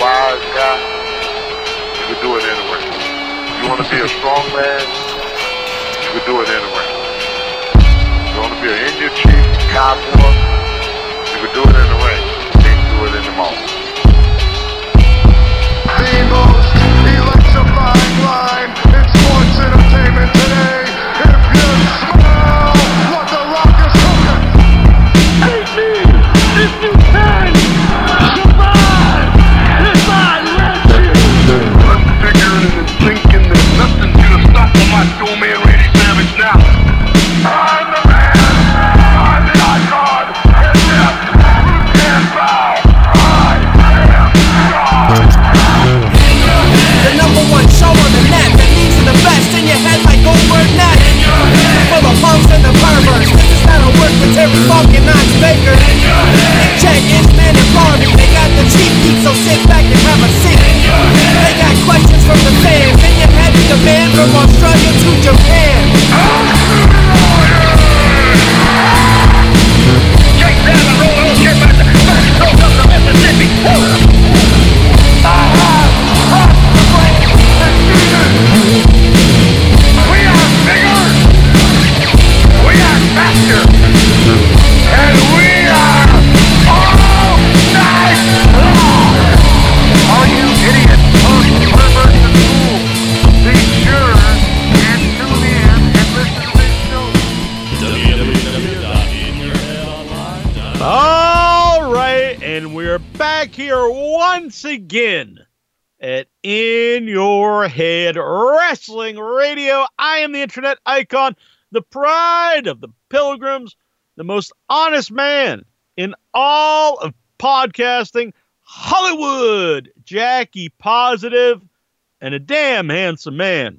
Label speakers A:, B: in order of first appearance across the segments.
A: live guy, you can do it anywhere. You want to be a strong man, you can do it anywhere. You want to be an Indian chief, cowboy, you can do it ring. You can't do it mall.
B: The most electrifying line in sports entertainment today.
A: Man
C: from Australia to.
D: Take
E: internet icon, the pride of the pilgrims, the most honest man in all of podcasting, Hollywood, Jackie Positive, and a damn handsome man.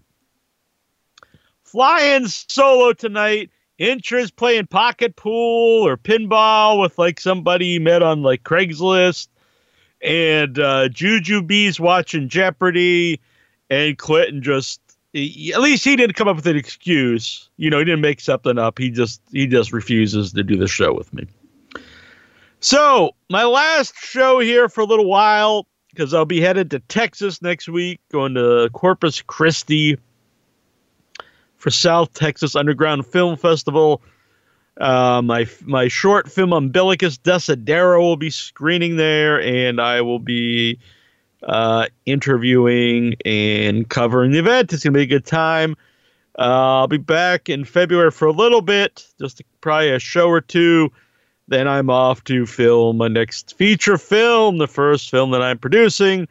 E: Flying solo tonight. Incher's playing pocket pool or pinball with like somebody he met on like Craigslist. And uh, Juju B's watching Jeopardy. And Clinton just, at least he didn't come up with an excuse. You know, he didn't make something up. He just, he just refuses to do the show with me. So, my last show here for a little while, because I'll be headed to Texas next week, going to Corpus Christi for South Texas Underground Film Festival. Uh, my my short film Umbilicus Desidero will be screening there, and I will be uh, interviewing and covering the event. It's gonna be a good time. Uh, I'll be back in February for a little bit, just probably a show or two. Then I'm off to film my next feature film, the first film that I'm producing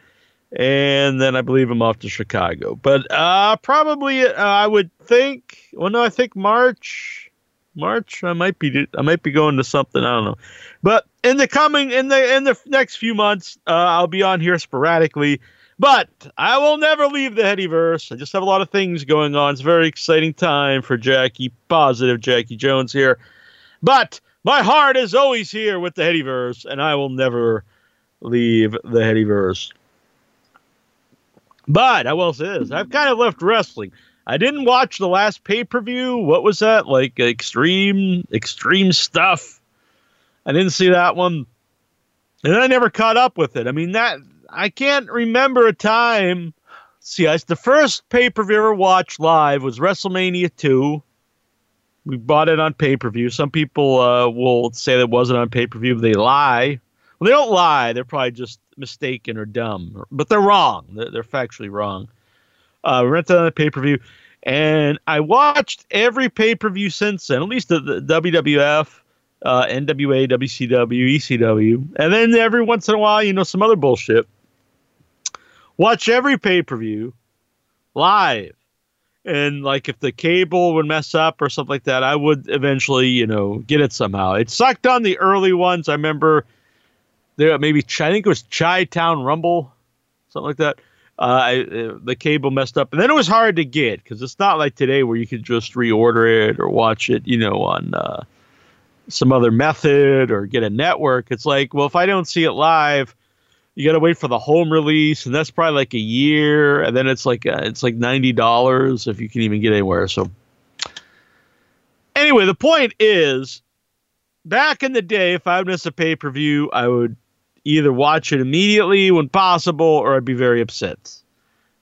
E: and then I believe I'm off to Chicago. But uh, probably uh, I would think. Well, no, I think March. March. I might be. I might be going to something. I don't know. But in the coming in the in the next few months, uh, I'll be on here sporadically. But I will never leave the Headyverse. I just have a lot of things going on. It's a very exciting time for Jackie, positive Jackie Jones here. But my heart is always here with the Headyverse, and I will never leave the Headyverse. But I will say this: I've kind of left wrestling. I didn't watch the last pay per view. What was that? Like extreme, extreme stuff. I didn't see that one, and I never caught up with it. I mean that I can't remember a time. See, I, the first pay per view ever watched live was WrestleMania two. We bought it on pay per view. Some people uh, will say that wasn't on pay per view. They lie. Well, they don't lie. They're probably just mistaken or dumb, but they're wrong. They're, they're factually wrong. Uh, rented on a pay per view, and I watched every pay per view since then, at least the, the WWF, uh, NWA, WCW, ECW, and then every once in a while, you know, some other bullshit. Watch every pay per view live. And like if the cable would mess up or something like that, I would eventually, you know, get it somehow. It sucked on the early ones. I remember there maybe I think it was Chi Town Rumble, something like that. Uh, I, uh, the cable messed up, and then it was hard to get because it's not like today where you could just reorder it or watch it, you know, on uh, some other method or get a network. It's like, well, if I don't see it live, you got to wait for the home release, and that's probably like a year, and then it's like uh, it's like ninety dollars if you can even get anywhere. So, anyway, the point is, back in the day, if I missed a pay per view, I would either watch it immediately when possible or I'd be very upset.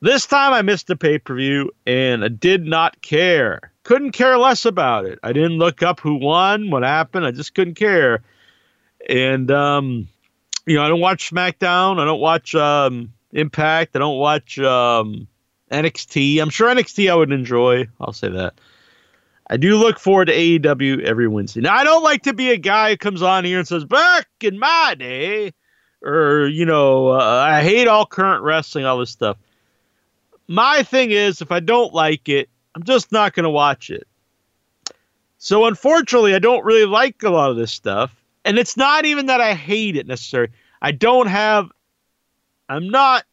E: This time I missed the pay per view and I did not care. Couldn't care less about it. I didn't look up who won, what happened. I just couldn't care. And, um, you know, I don't watch SmackDown. I don't watch um, Impact. I don't watch um, NXT. I'm sure NXT I would enjoy. I'll say that. I do look forward to AEW every Wednesday. Now, I don't like to be a guy who comes on here and says, back in my day, or, you know, uh, I hate all current wrestling, all this stuff. My thing is, if I don't like it, I'm just not going to watch it. So, unfortunately, I don't really like a lot of this stuff. And it's not even that I hate it necessarily. I don't have, I'm not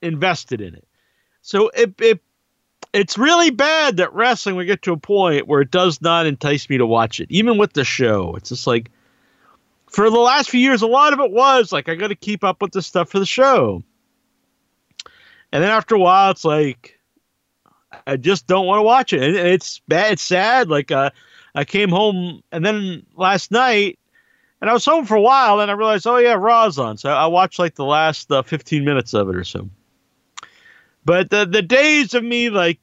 E: invested in it. So, it, it it's really bad that wrestling will get to a point where it does not entice me to watch it, even with the show. It's just like for the last few years, a lot of it was like I got to keep up with the stuff for the show, and then after a while, it's like I just don't want to watch it, and it's bad. It's sad. Like uh, I came home, and then last night. And I was home for a while, and I realized, oh yeah, Raw's on. So I watched like the last uh, 15 minutes of it or so. But the the days of me like,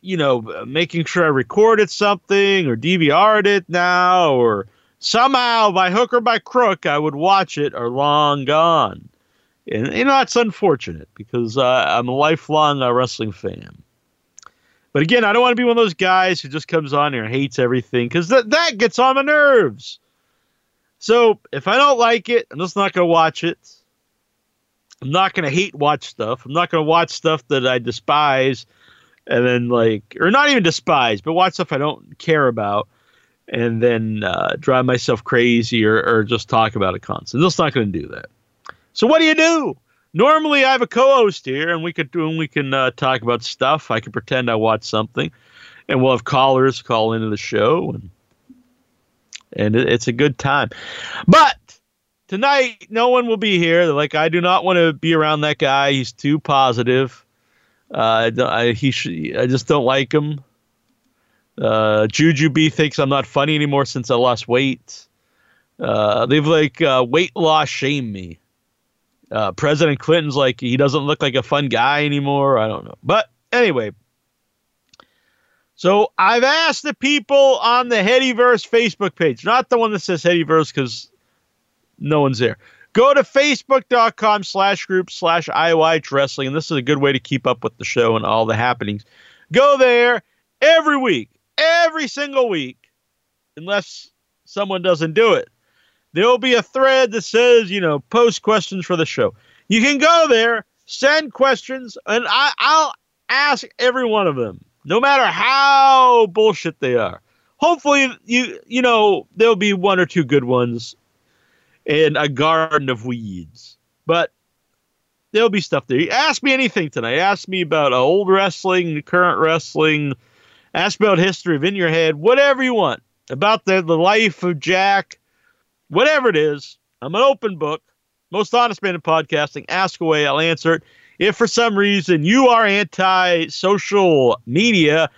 E: you know, making sure I recorded something or DVR'd it now or somehow by hook or by crook I would watch it are long gone. And you know that's unfortunate because uh, I'm a lifelong uh, wrestling fan. But again, I don't want to be one of those guys who just comes on here and hates everything because that that gets on my nerves. So if I don't like it, I'm just not going to watch it. I'm not going to hate watch stuff. I'm not going to watch stuff that I despise and then like or not even despise, but watch stuff I don't care about and then uh, drive myself crazy or, or just talk about it constantly. Just not going to do that. So what do you do? Normally I have a co-host here and we could do and we can uh, talk about stuff. I can pretend I watch something and we'll have callers call into the show and and it, it's a good time. But tonight no one will be here like i do not want to be around that guy he's too positive uh, I, he sh- I just don't like him uh, juju b thinks i'm not funny anymore since i lost weight uh, they've like uh, weight loss shame me uh, president clinton's like he doesn't look like a fun guy anymore i don't know but anyway so I've asked the people on the Headyverse Facebook page, not the one that says Headyverse because no one's there. Go to facebook.com slash group slash IYH wrestling. And this is a good way to keep up with the show and all the happenings. Go there every week, every single week, unless someone doesn't do it. There will be a thread that says, you know, post questions for the show. You can go there, send questions, and I, I'll ask every one of them, no matter how bullshit they are. Hopefully, you you know there'll be one or two good ones in a garden of weeds. But there'll be stuff there. Ask me anything tonight. Ask me about old wrestling, current wrestling. Ask about history of In Your Head, whatever you want. About the, the life of Jack, whatever it is. I'm an open book. Most honest man in podcasting. Ask away. I'll answer it. If for some reason you are anti social media,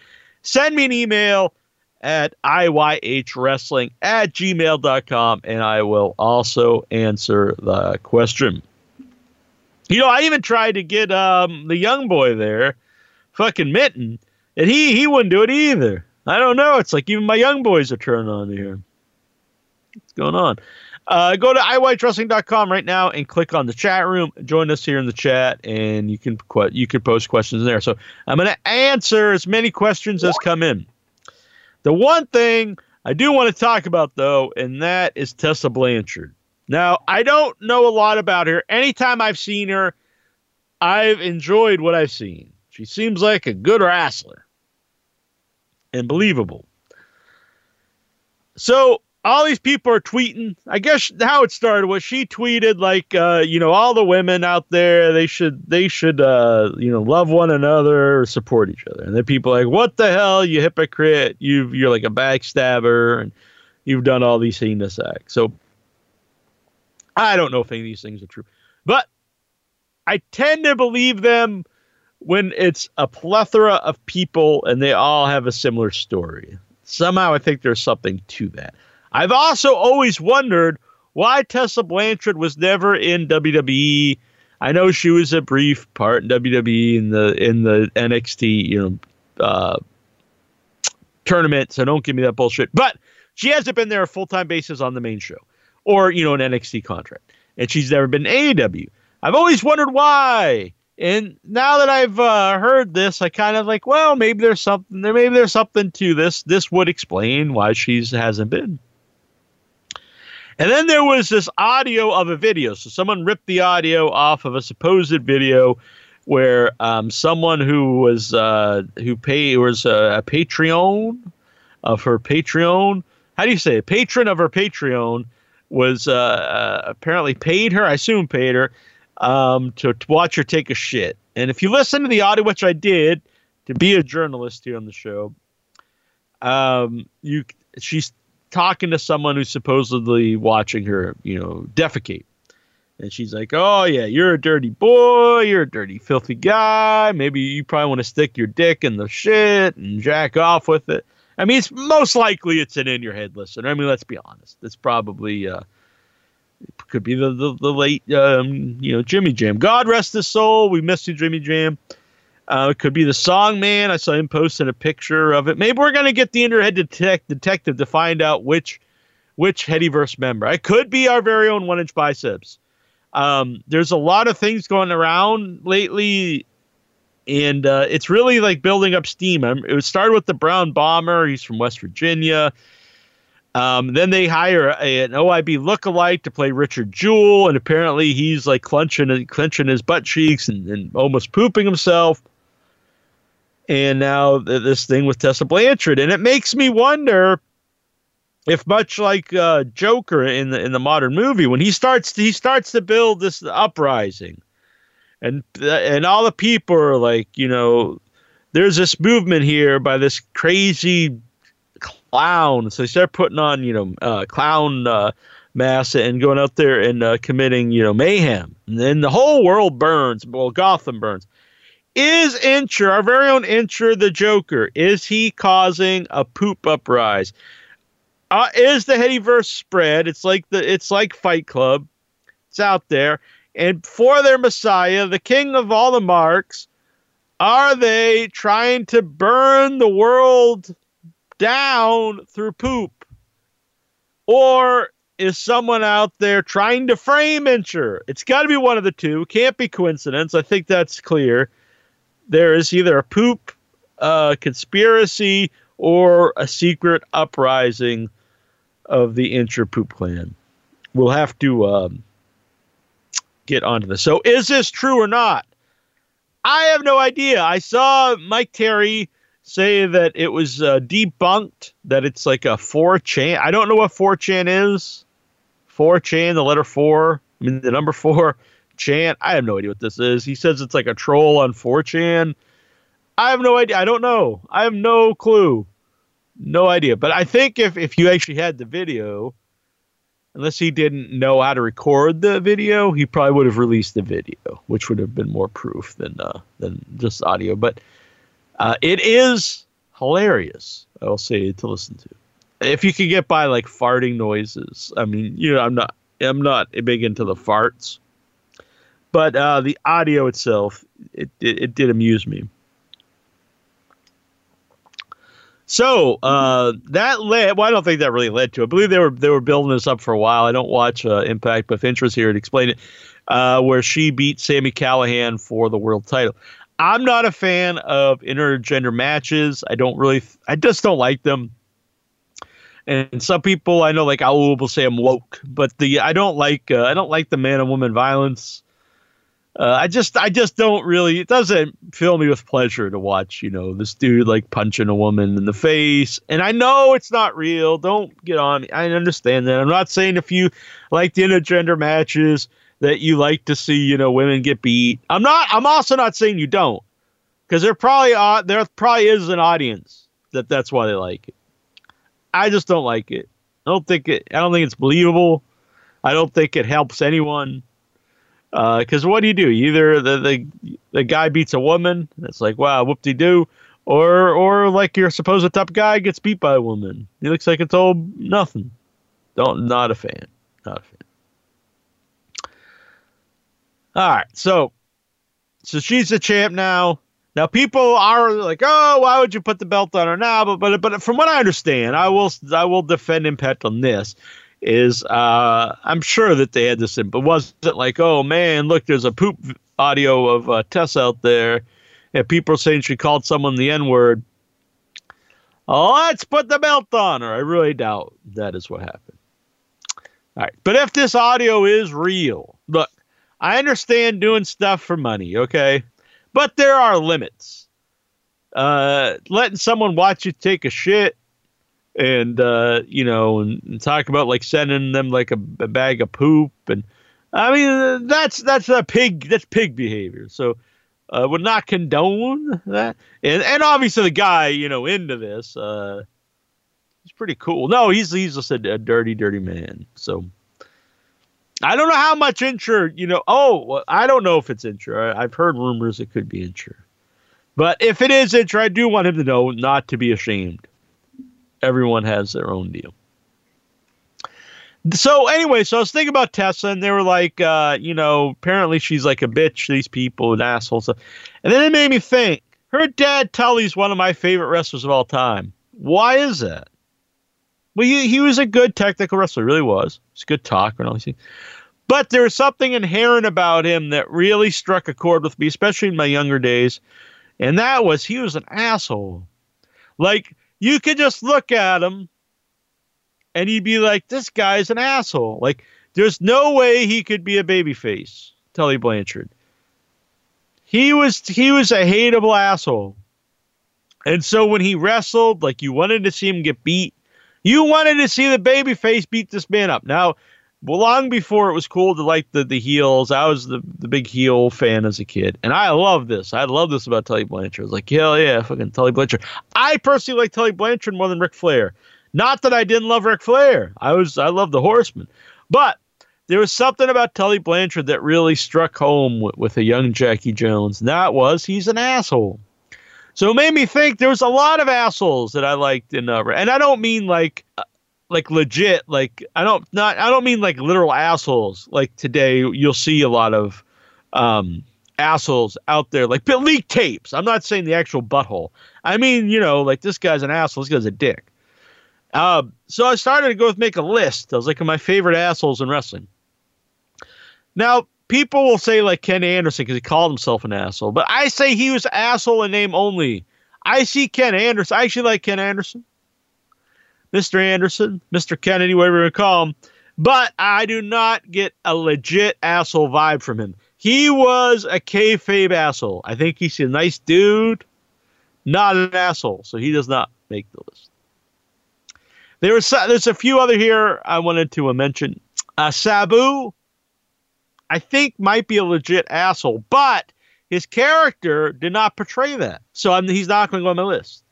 E: send me an email at IYHWrestling at gmail.com, and I will also answer the question. You know, I even tried to get um, the young boy there, fucking Mitten, and he, he wouldn't do it either. I don't know. It's like even my young boys are turning on here. What's going on? Uh, go to iyhwrestling.com right now and click on the chat room. Join us here in the chat, and you can you can post questions there. So I'm going to answer as many questions as come in. The one thing I do want to talk about, though, and that is Tessa Blanchard. Now, I don't know a lot about her. Anytime I've seen her, I've enjoyed what I've seen. She seems like a good wrestler and believable. So, all these people are tweeting. I guess how it started was she tweeted like, uh, you know, all the women out there they should they should uh, you know love one another or support each other. And then people like, what the hell, you hypocrite! You you're like a backstabber and you've done all these heinous acts. So I don't know if any of these things are true, but I tend to believe them when it's a plethora of people and they all have a similar story. Somehow I think there's something to that. I've also always wondered why Tessa Blanchard was never in WWE. I know she was a brief part in WWE in the in the NXT, you know, uh, tournament. So don't give me that bullshit. But she hasn't been there a full time basis on the main show, or you know, an NXT contract, and she's never been AEW. I've always wondered why. And now that I've uh, heard this, I kind of like, well, maybe there's something there. Maybe there's something to this. This would explain why she's hasn't been. And then there was this audio of a video. So someone ripped the audio off of a supposed video where um, someone who was uh, who pay was a, a Patreon of her Patreon. How do you say a patron of her Patreon was uh, uh, apparently paid her. I assume paid her um, to, to watch her take a shit. And if you listen to the audio, which I did, to be a journalist here on the show, um, you she's talking to someone who's supposedly watching her, you know, defecate. And she's like, "Oh yeah, you're a dirty boy. You're a dirty, filthy guy. Maybe you probably want to stick your dick in the shit and jack off with it." I mean, it's most likely it's an in your head listener. I mean, let's be honest. It's probably uh, could be the the, the late um, you know Jimmy Jam. God rest his soul. We miss you, Jimmy Jam. Uh, it could be the song man. I saw him posting a picture of it. Maybe we're gonna get the interhead detect- detective to find out which which Headyverse member. It could be our very own one inch biceps. Um, there's a lot of things going around lately, and uh, it's really like building up steam. Um, it started with the Brown Bomber. He's from West Virginia. Um, then they hire a, an OIB lookalike to play Richard Jewell, and apparently he's like clenching clenching his butt cheeks and, and almost pooping himself. And now th- this thing with Tessa Blanchard, and it makes me wonder if much like uh, Joker in the in the modern movie, when he starts he starts to build this uprising, and and all the people are like, you know, there's this movement here by this crazy clown. So they start putting on, you know, uh, clown uh, mask and going out there and uh, committing, you know, mayhem. And then the whole world burns. Well, Gotham burns. Is Incher, our very own Incher, the Joker, is he causing a poop uprise? Uh, is the Headyverse spread? It's like the it's like Fight Club. It's out there. And for their Messiah, the King of all the marks, are they trying to burn the world down through poop? Or is someone out there trying to frame Incher? It's got to be one of the two. Can't be coincidence. I think that's clear. There is either a poop uh, conspiracy or a secret uprising of the Incher poop clan. We'll have to um, get onto this. So, is this true or not? I have no idea. I saw Mike Terry say that it was uh, debunked, that it's like a 4chan. I don't know what 4chan is. 4chan, the letter 4, I mean, the number 4, chant. I have no idea what this is. He says it's like a troll on 4chan. I have no idea. I don't know. I have no clue. No idea. But I think if, if you actually had the video, unless he didn't know how to record the video, he probably would have released the video, which would have been more proof than uh, than just audio. But uh, it is hilarious. I will say to listen to. If you could get by like farting noises, I mean, you know, I'm not I'm not big into the farts, but uh, the audio itself, it, it it did amuse me. So uh, that led. Well, I don't think that really led to it. I believe they were they were building this up for a while. I don't watch uh, Impact, but if Incher's here to explain it, uh, where she beat Sami Callihan for the world title. I'm not a fan of intergender matches. I don't really. I just don't like them. And some people I know, like I will say I'm woke, but the I don't like uh, I don't like the man and woman violence. Uh, I just I just don't really it doesn't fill me with pleasure to watch you know this dude like punching a woman in the face and I know it's not real don't get on me I understand that I'm not saying if you like the intergender matches that you like to see you know women get beat I'm not I'm also not saying you don't because there probably are there probably is an audience that that's why they like it I just don't like it I don't think it I don't think it's believable I don't think it helps anyone because uh, what do you do? Either the, the the guy beats a woman, it's like wow, whoop de doo, or or like your supposed tough guy gets beat by a woman. He looks like it's all nothing. Don't not a fan. Not a fan. All right, so so she's the champ now. Now people are like, "Oh, why would you put the belt on her now?" But but but from what I understand, I will I will defend Impact on this. Is uh, I'm sure that they had this in, but wasn't it like, "Oh man, look, there's a poop audio of uh, Tess out there," and people are saying she called someone the N word. Let's put the belt on her. I really doubt that is what happened. All right, but if this audio is real, look, I understand doing stuff for money, okay? But there are limits. Uh, letting someone watch you take a shit and, uh, you know, and, and talk about like sending them like a, a, bag of poop. And I mean, that's, that's a pig, that's pig behavior. So, uh, would not condone that. And, and obviously the guy, you know, into this, uh, he's pretty cool. No, he's, he's just a, a dirty, dirty man. So, I don't know how much Incher, you know. Oh, I don't know if it's Incher. I've heard rumors it could be Incher. But if it is Incher, I do want him to know not to be ashamed. Everyone has their own deal. So anyway, so I was thinking about Tessa, and they were like, uh, you know, apparently she's like a bitch. These people, and assholes. And then it made me think. Her dad Tully's one of my favorite wrestlers of all time. Why is that? Well, he, he was a good technical wrestler, really was. He's a good talker and all these things. But there was something inherent about him that really struck a chord with me, especially in my younger days. And that was he was an asshole. Like, you could just look at him and you'd be like, this guy's an asshole. Like, there's no way he could be a babyface, Tully Blanchard. He was he was a hateable asshole. And so when he wrestled, like you wanted to see him get beat, you wanted to see the babyface beat this man up. Now, long before it was cool to like the, the heels, I was the, the big heel fan as a kid. And I love this. I love this about Tully Blanchard. I was like, hell yeah, fucking Tully Blanchard. I personally like Tully Blanchard more than Ric Flair. Not that I didn't love Ric Flair. I was I love the Horseman. But there was something about Tully Blanchard that really struck home with, with a young Jackie Jones, and that was he's an asshole. So it made me think there was a lot of assholes that I liked in uh, and I don't mean like uh, like legit like I don't not I don't mean like literal assholes like today you'll see a lot of um assholes out there like leak tapes. I'm not saying the actual butthole. I mean, you know, like this guy's an asshole, this guy's a dick. Uh, so I started to go with make a list. I was like my favorite assholes in wrestling. Now, people will say like Ken Anderson because he called himself an asshole, but I say he was asshole in name only. I see Ken Anderson. I actually like Ken Anderson, Mr. Anderson, Mr. Kennedy, whatever you call him. But I do not get a legit asshole vibe from him. He was a kayfabe asshole. I think he's a nice dude, not an asshole. So he does not make the list. There was there's a few other here I wanted to mention. Uh, Sabu, I think might be a legit asshole, but his character did not portray that, so I'm, he's not going to go on my list.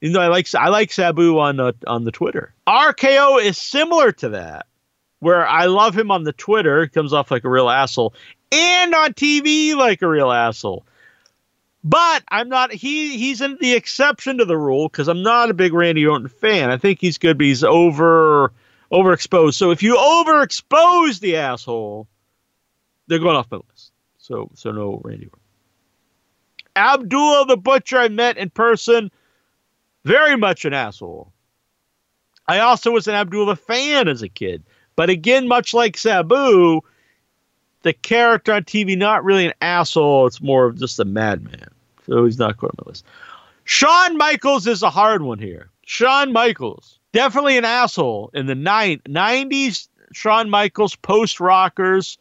E: You know, I like I like Sabu on uh, on the Twitter. RKO is similar to that, where I love him on the Twitter, comes off like a real asshole, and on TV like a real asshole. But I'm not. He he's in the exception to the rule because I'm not a big Randy Orton fan. I think he's good, but he's over overexposed. So if you overexpose the asshole, they're going off my list. So so no Randy. Abdullah the Butcher I met in person, very much an asshole. I also was an Abdullah fan as a kid, but again, much like Sabu, the character on TV not really an asshole. It's more of just a madman. So he's not going on my list. Shawn Michaels is a hard one here. Shawn Michaels, definitely an asshole in the nine, 90s. Shawn Michaels, post rockers,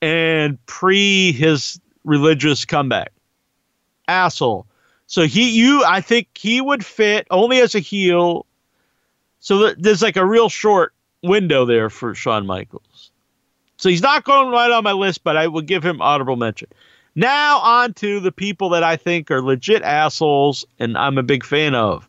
E: and pre his religious comeback. Asshole. So he, you, I think he would fit only as a heel. So there's like a real short window there for Shawn Michaels. So he's not going right on my list, but I will give him honorable mention. Now on to the people that I think are legit assholes and I'm a big fan of.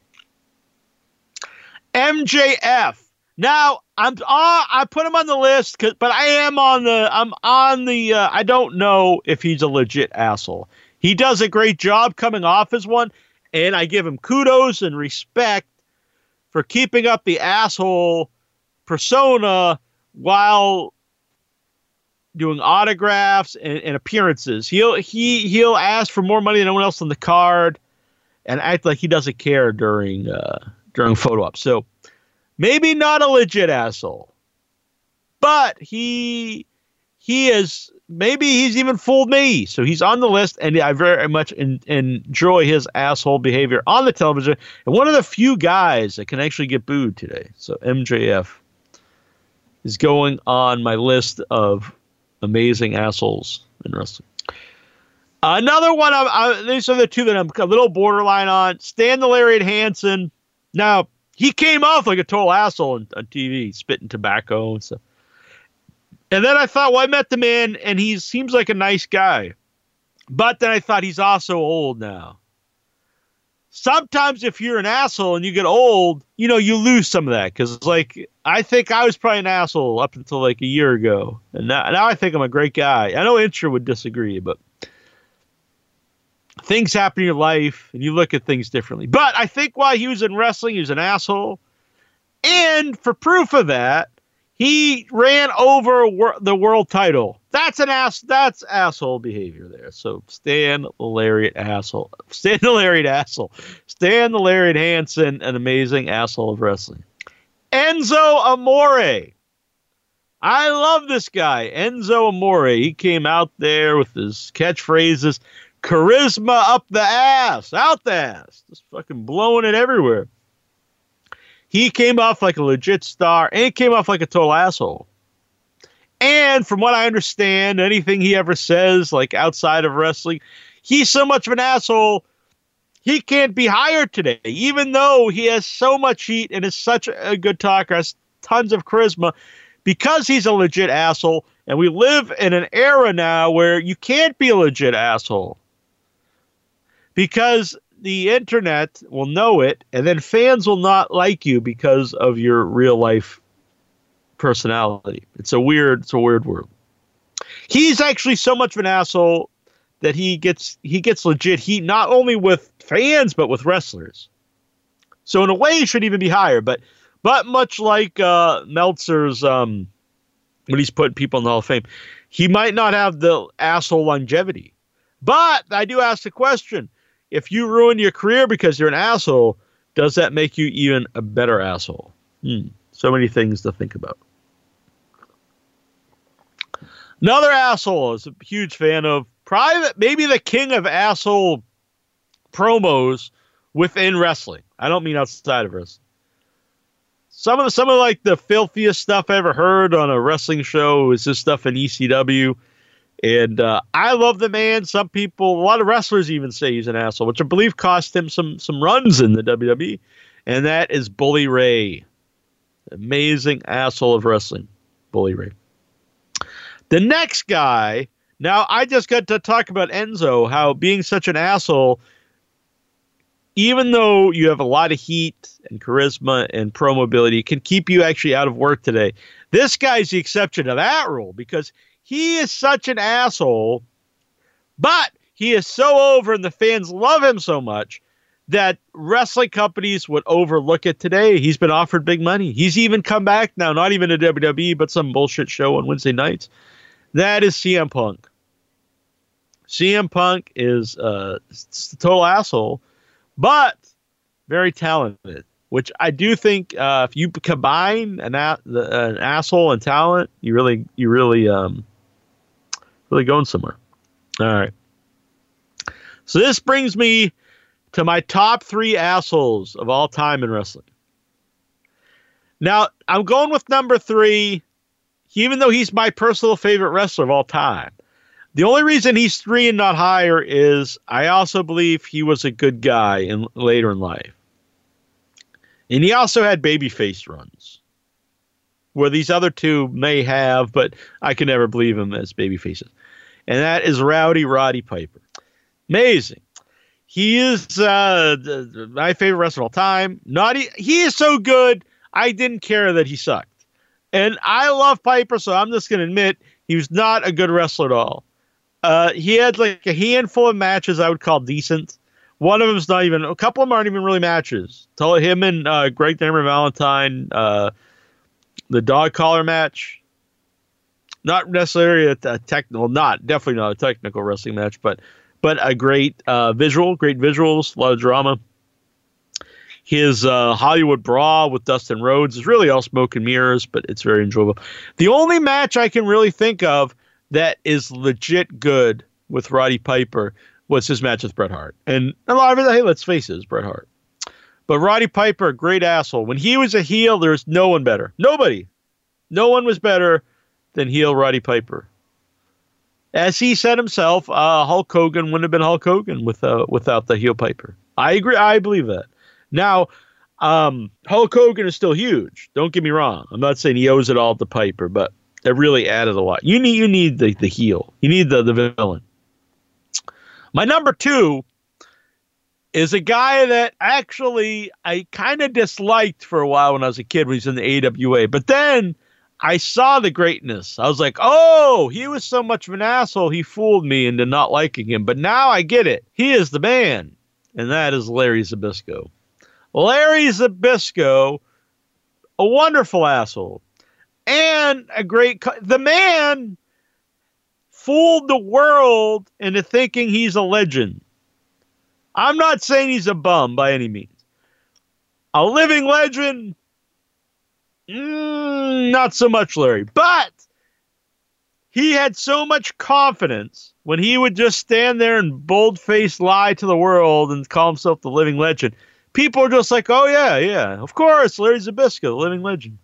E: MJF. Now I'm uh, I put him on the list, but I am on the I'm on the uh, I don't know if he's a legit asshole. He does a great job coming off as one, and I give him kudos and respect for keeping up the asshole persona while doing autographs and, and appearances. He'll he he'll ask for more money than anyone else on the card and act like he doesn't care during uh, during photo ops. So maybe not a legit asshole, but he he is maybe he's even fooled me. So he's on the list, and I very much in, enjoy his asshole behavior on the television. And one of the few guys that can actually get booed today. So MJF is going on my list of amazing assholes in wrestling. Another one, I, these are the two that I'm a little borderline on. Stan the Lariat Hansen. Now, he came off like a total asshole on, on TV, spitting tobacco and stuff. And then I thought, well, I met the man, and he seems like a nice guy. But then I thought he's also old now. Sometimes if you're an asshole and you get old, you know, you lose some of that. Because, like, I think I was probably an asshole up until like a year ago. And now, now I think I'm a great guy. I know Incher would disagree, but things happen in your life and you look at things differently. But I think while he was in wrestling, he was an asshole. And for proof of that, he ran over wor- the world title. That's an ass. That's asshole behavior there. So Stan the Lariat asshole. Stan the Lariat asshole. Stan the Lariat Hansen, an amazing asshole of wrestling. Enzo Amore. I love this guy, Enzo Amore. He came out there with his catchphrases, charisma up the ass, out the ass, just fucking blowing it everywhere. He came off like a legit star and came off like a total asshole. And from what I understand, anything he ever says, like outside of wrestling, he's so much of an asshole, he can't be hired today, even though he has so much heat and is such a good talker, has tons of charisma, because he's a legit asshole. And we live in an era now where you can't be a legit asshole. Because the internet will know it, and then fans will not like you because of your real life personality. It's a weird, it's a weird world. He's actually so much of an asshole that he gets he gets legit heat not only with fans but with wrestlers. So in a way, he should even be higher. But but much like uh, Meltzer's um, when he's putting people in the Hall of Fame, he might not have the asshole longevity. But I do ask the question: if you ruin your career because you're an asshole, does that make you even a better asshole? Hmm. So many things to think about. Another asshole is a huge fan of private, maybe the king of asshole promos within wrestling. I don't mean outside of wrestling. Some of the, some of like the filthiest stuff I ever heard on a wrestling show is this stuff in ECW. And uh, I love the man. Some people, a lot of wrestlers even say he's an asshole, which I believe cost him some some runs in the WWE. And that is Bully Ray. Amazing asshole of wrestling, Bully Ray. The next guy, now I just got to talk about Enzo, how being such an asshole, even though you have a lot of heat and charisma and pro mobility, can keep you actually out of work today. This guy's the exception to that rule because he is such an asshole, but he is so over and the fans love him so much that wrestling companies would overlook it today. He's been offered big money. He's even come back now, not even to WWE, but some bullshit show on Wednesday nights. That is CM Punk. CM Punk is uh, a total asshole, but very talented. Which I do think uh, if you combine an, a- an asshole and talent, you really, you really um, really going somewhere. All right. So this brings me to my top three assholes of all time in wrestling. Now, I'm going with number three, even though he's my personal favorite wrestler of all time. The only reason he's three and not higher is I also believe he was a good guy in later in life. And he also had babyface runs where these other two may have, but I can never believe him as baby faces. And that is Rowdy Roddy Piper. Amazing. He is uh, my favorite wrestler of all time. Not he, is so good. I didn't care that he sucked. And I love Piper, so I'm just going to admit he was not a good wrestler at all. Uh, he had like a handful of matches I would call decent. One of them's not even. A couple of them aren't even really matches. Tell him and uh, Greg Hammer Valentine, uh, the dog collar match. Not necessarily a, a technical, not definitely not a technical wrestling match, but but a great uh, visual, great visuals, a lot of drama. His uh, Hollywood Brawl with Dustin Rhodes is really all smoke and mirrors, but it's very enjoyable. The only match I can really think of that is legit good with Roddy Piper was his match with Bret Hart. And a lot of it, hey, let's face it, is Bret Hart. But Roddy Piper, great asshole. When he was a heel, there's no one better. Nobody. No one was better than heel Roddy Piper. As he said himself, uh, Hulk Hogan wouldn't have been Hulk Hogan without without the heel Piper. I agree. I believe that. Now, um, Hulk Hogan is still huge. Don't get me wrong. I'm not saying he owes it all to Piper, but it really added a lot. You need you need the, the heel. You need the, the villain. My number two is a guy that actually I kind of disliked for a while when I was a kid when he was in the AWA. But then I saw the greatness. I was like, oh, he was so much of an asshole. He fooled me into not liking him. But now I get it. He is the man. And that is Larry Zbyszko. Larry Zbyszko, a wonderful asshole, and a great. Co- the man fooled the world into thinking he's a legend. I'm not saying he's a bum by any means. A living legend, mm, not so much, Larry. But he had so much confidence when he would just stand there and bold faced lie to the world and call himself the living legend people are just like, oh yeah, yeah, of course, Larry Zbyszko, the living legend.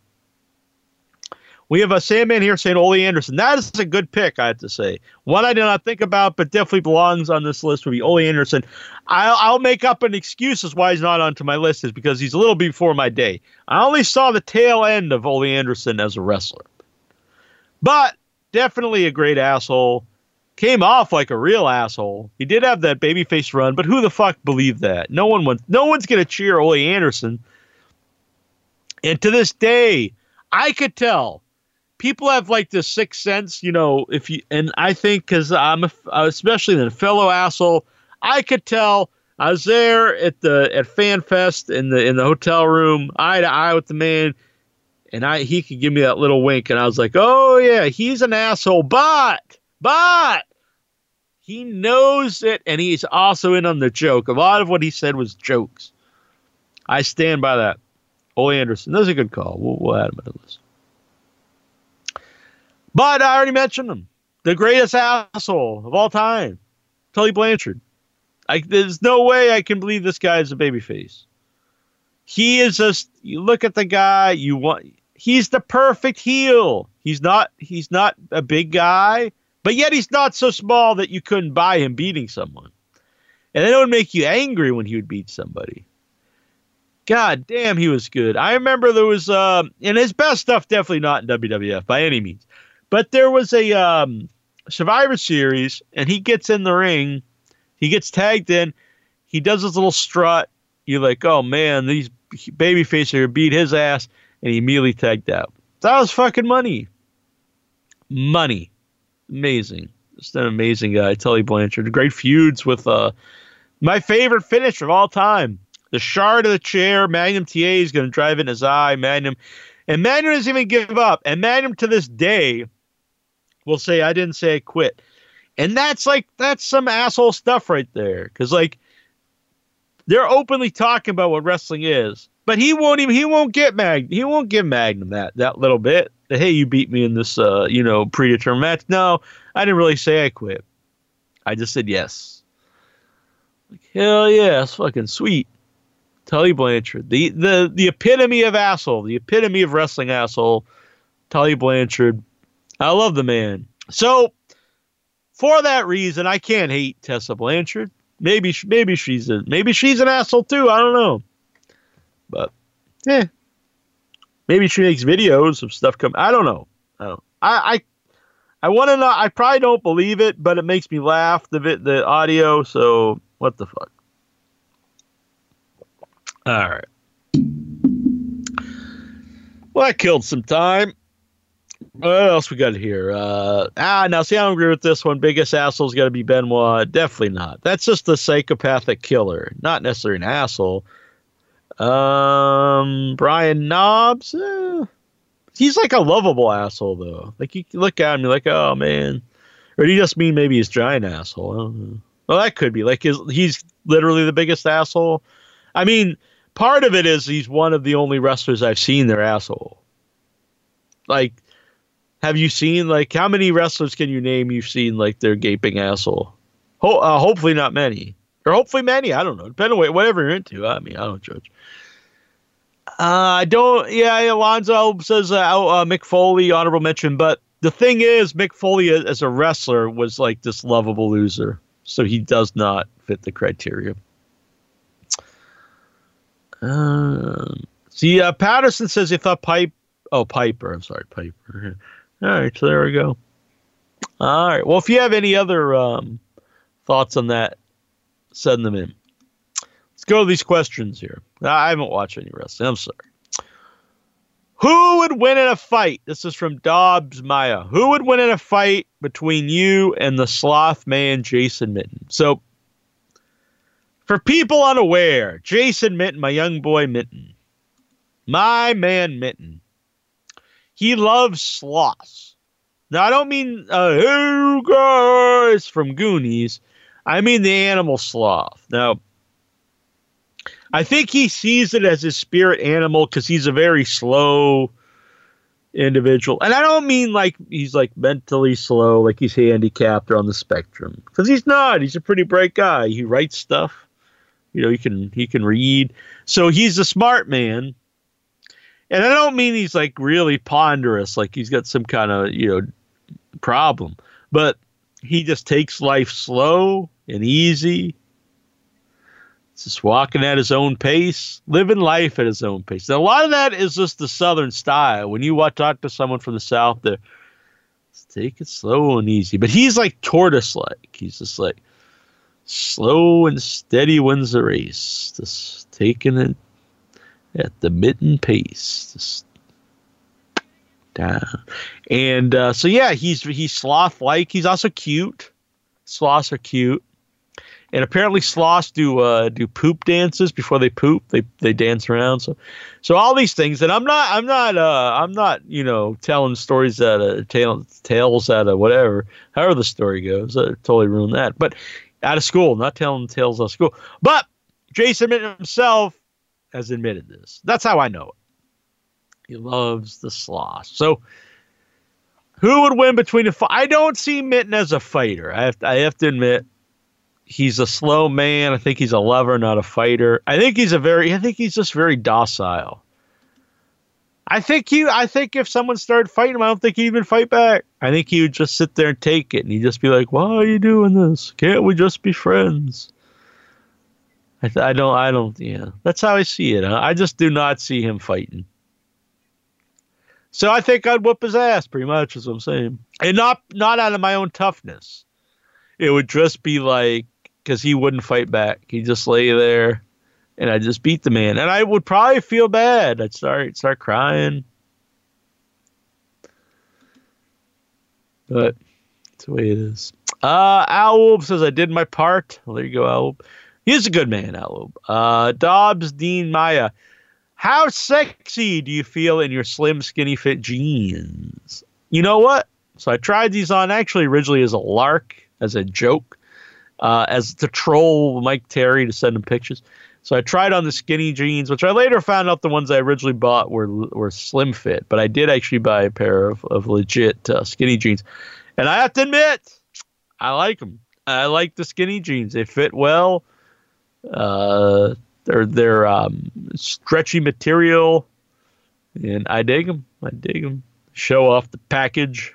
E: We have a Sandman here saying Ole Anderson. That is a good pick, I have to say. One I did not think about, but definitely belongs on this list would be Ole Anderson. I'll, I'll make up an excuse as why he's not onto my list is because he's a little before my day. I only saw the tail end of Ole Anderson as a wrestler, but definitely a great asshole came off like a real asshole. He did have that babyface run, but who the fuck believed that? No one wants, no one's gonna cheer Ole Anderson. And to this day, I could tell people have like this sixth sense, you know. If you and I think because I'm a, uh, especially a fellow asshole, I could tell. I was there at the at FanFest in the in the hotel room, eye to eye with the man, and I he could give me that little wink, and I was like, oh yeah, he's an asshole, but but he knows it, and he's also in on the joke. A lot of what he said was jokes. I stand by that. Ole Anderson, that's a good call. We'll, we'll add him to the list. But I already mentioned him. The greatest asshole of all time, Tully Blanchard. I, there's no way I can believe this guy is a babyface. He is just. You look at the guy. You want. He's the perfect heel. He's not. He's not a big guy. But yet he's not so small that you couldn't buy him beating someone. And then it would make you angry when he would beat somebody. God damn, he was good. I remember there was, uh, and his best stuff definitely not in WWF by any means, but there was a um, Survivor Series, and he gets in the ring, he gets tagged in, he does his little strut. You're like, oh man, these baby faces are beat his ass, and he immediately tagged out. That was fucking money. Money amazing. Just an amazing guy, Tully Blanchard. Great feuds with uh, my favorite finish of all time. The shard of the chair. Magnum TA is going to drive in his eye. Magnum. And Magnum doesn't even give up. And Magnum to this day will say, I didn't say I quit. And that's like, that's some asshole stuff right there. Because, like, they're openly talking about what wrestling is. But he won't even, he won't get Magnum. He won't give Magnum that, that little bit hey, you beat me in this, uh, you know, predetermined match. No, I didn't really say I quit. I just said yes. Like, hell yeah, it's fucking sweet. Tully Blanchard, the the the epitome of asshole, the epitome of wrestling asshole. Tully Blanchard, I love the man. So, for that reason, I can't hate Tessa Blanchard. Maybe maybe she's a maybe she's an asshole too. I don't know, but yeah, Maybe she makes videos of stuff come. I don't know. I don't. I I, I want to know. I probably don't believe it, but it makes me laugh. The the audio. So what the fuck? All right. Well, I killed some time. What else we got here? Uh, ah, now see, I don't agree with this one. Biggest asshole's got to be Benoit. Definitely not. That's just the psychopathic killer, not necessarily an asshole. Um, Brian Knobbs. Eh, he's like a lovable asshole though. Like you look at him, you're like, oh man. Or do you just mean maybe he's giant asshole? I don't know. Well, that could be like his, he's literally the biggest asshole. I mean, part of it is he's one of the only wrestlers I've seen their asshole. Like, have you seen like how many wrestlers can you name you've seen like their gaping asshole? Ho- uh, hopefully not many, or hopefully many. I don't know. Depending on whatever you're into. I mean, I don't judge. Uh, I don't. Yeah, Alonzo says uh, uh, Mick Foley honorable mention, but the thing is, Mick Foley as a wrestler was like this lovable loser, so he does not fit the criteria. Um, see, uh, Patterson says he thought Pipe. Oh, Piper. I'm sorry, Piper. All right, so there we go. All right. Well, if you have any other um, thoughts on that, send them in. Let's go to these questions here. I haven't watched any wrestling. I'm sorry. Who would win in a fight? This is from Dobbs Maya. Who would win in a fight between you and the sloth man Jason Mitten? So, for people unaware, Jason Mitten, my young boy Mitten, my man Mitten, he loves sloths. Now, I don't mean, uh, hey guys from Goonies. I mean the animal sloth. Now, I think he sees it as his spirit animal because he's a very slow individual. And I don't mean like he's like mentally slow, like he's handicapped or on the spectrum. Because he's not. He's a pretty bright guy. He writes stuff. You know, he can he can read. So he's a smart man. And I don't mean he's like really ponderous, like he's got some kind of, you know, problem. But he just takes life slow and easy just walking at his own pace, living life at his own pace. Now, a lot of that is just the Southern style. When you talk to someone from the South, they're take it slow and easy. But he's like tortoise like. He's just like slow and steady wins the race. Just taking it at the mitten pace. Down. And uh, so yeah, he's he's sloth like. He's also cute. Sloths are cute and apparently sloths do uh, do poop dances before they poop. They they dance around. So so all these things. And I'm not I'm not uh, I'm not you know telling stories out of tales tales out of whatever. However the story goes, I totally ruined that. But out of school, not telling tales out of school. But Jason himself has admitted this. That's how I know it. He loves the sloth. So. Who would win between the? I don't see Mitten as a fighter. I have to, I have to admit he's a slow man. I think he's a lover, not a fighter. I think he's a very. I think he's just very docile. I think he. I think if someone started fighting him, I don't think he'd even fight back. I think he would just sit there and take it, and he'd just be like, "Why are you doing this? Can't we just be friends?" I, th- I don't. I don't. Yeah, that's how I see it. Huh? I just do not see him fighting. So I think I'd whoop his ass, pretty much, is what I'm saying, and not not out of my own toughness. It would just be like because he wouldn't fight back. He'd just lay there, and I just beat the man, and I would probably feel bad. I'd start start crying, but it's the way it is. Uh, Al says I did my part. Well, there you go, Al. He's a good man, Al Uh, Dobbs Dean Maya. How sexy do you feel in your slim, skinny fit jeans? You know what? So I tried these on actually originally as a lark, as a joke uh, as to troll Mike Terry to send him pictures. So I tried on the skinny jeans, which I later found out the ones I originally bought were were slim fit, but I did actually buy a pair of, of legit uh, skinny jeans, and I have to admit, I like them. I like the skinny jeans; they fit well. Uh, they're they're um, stretchy material, and I dig them. I dig them. Show off the package.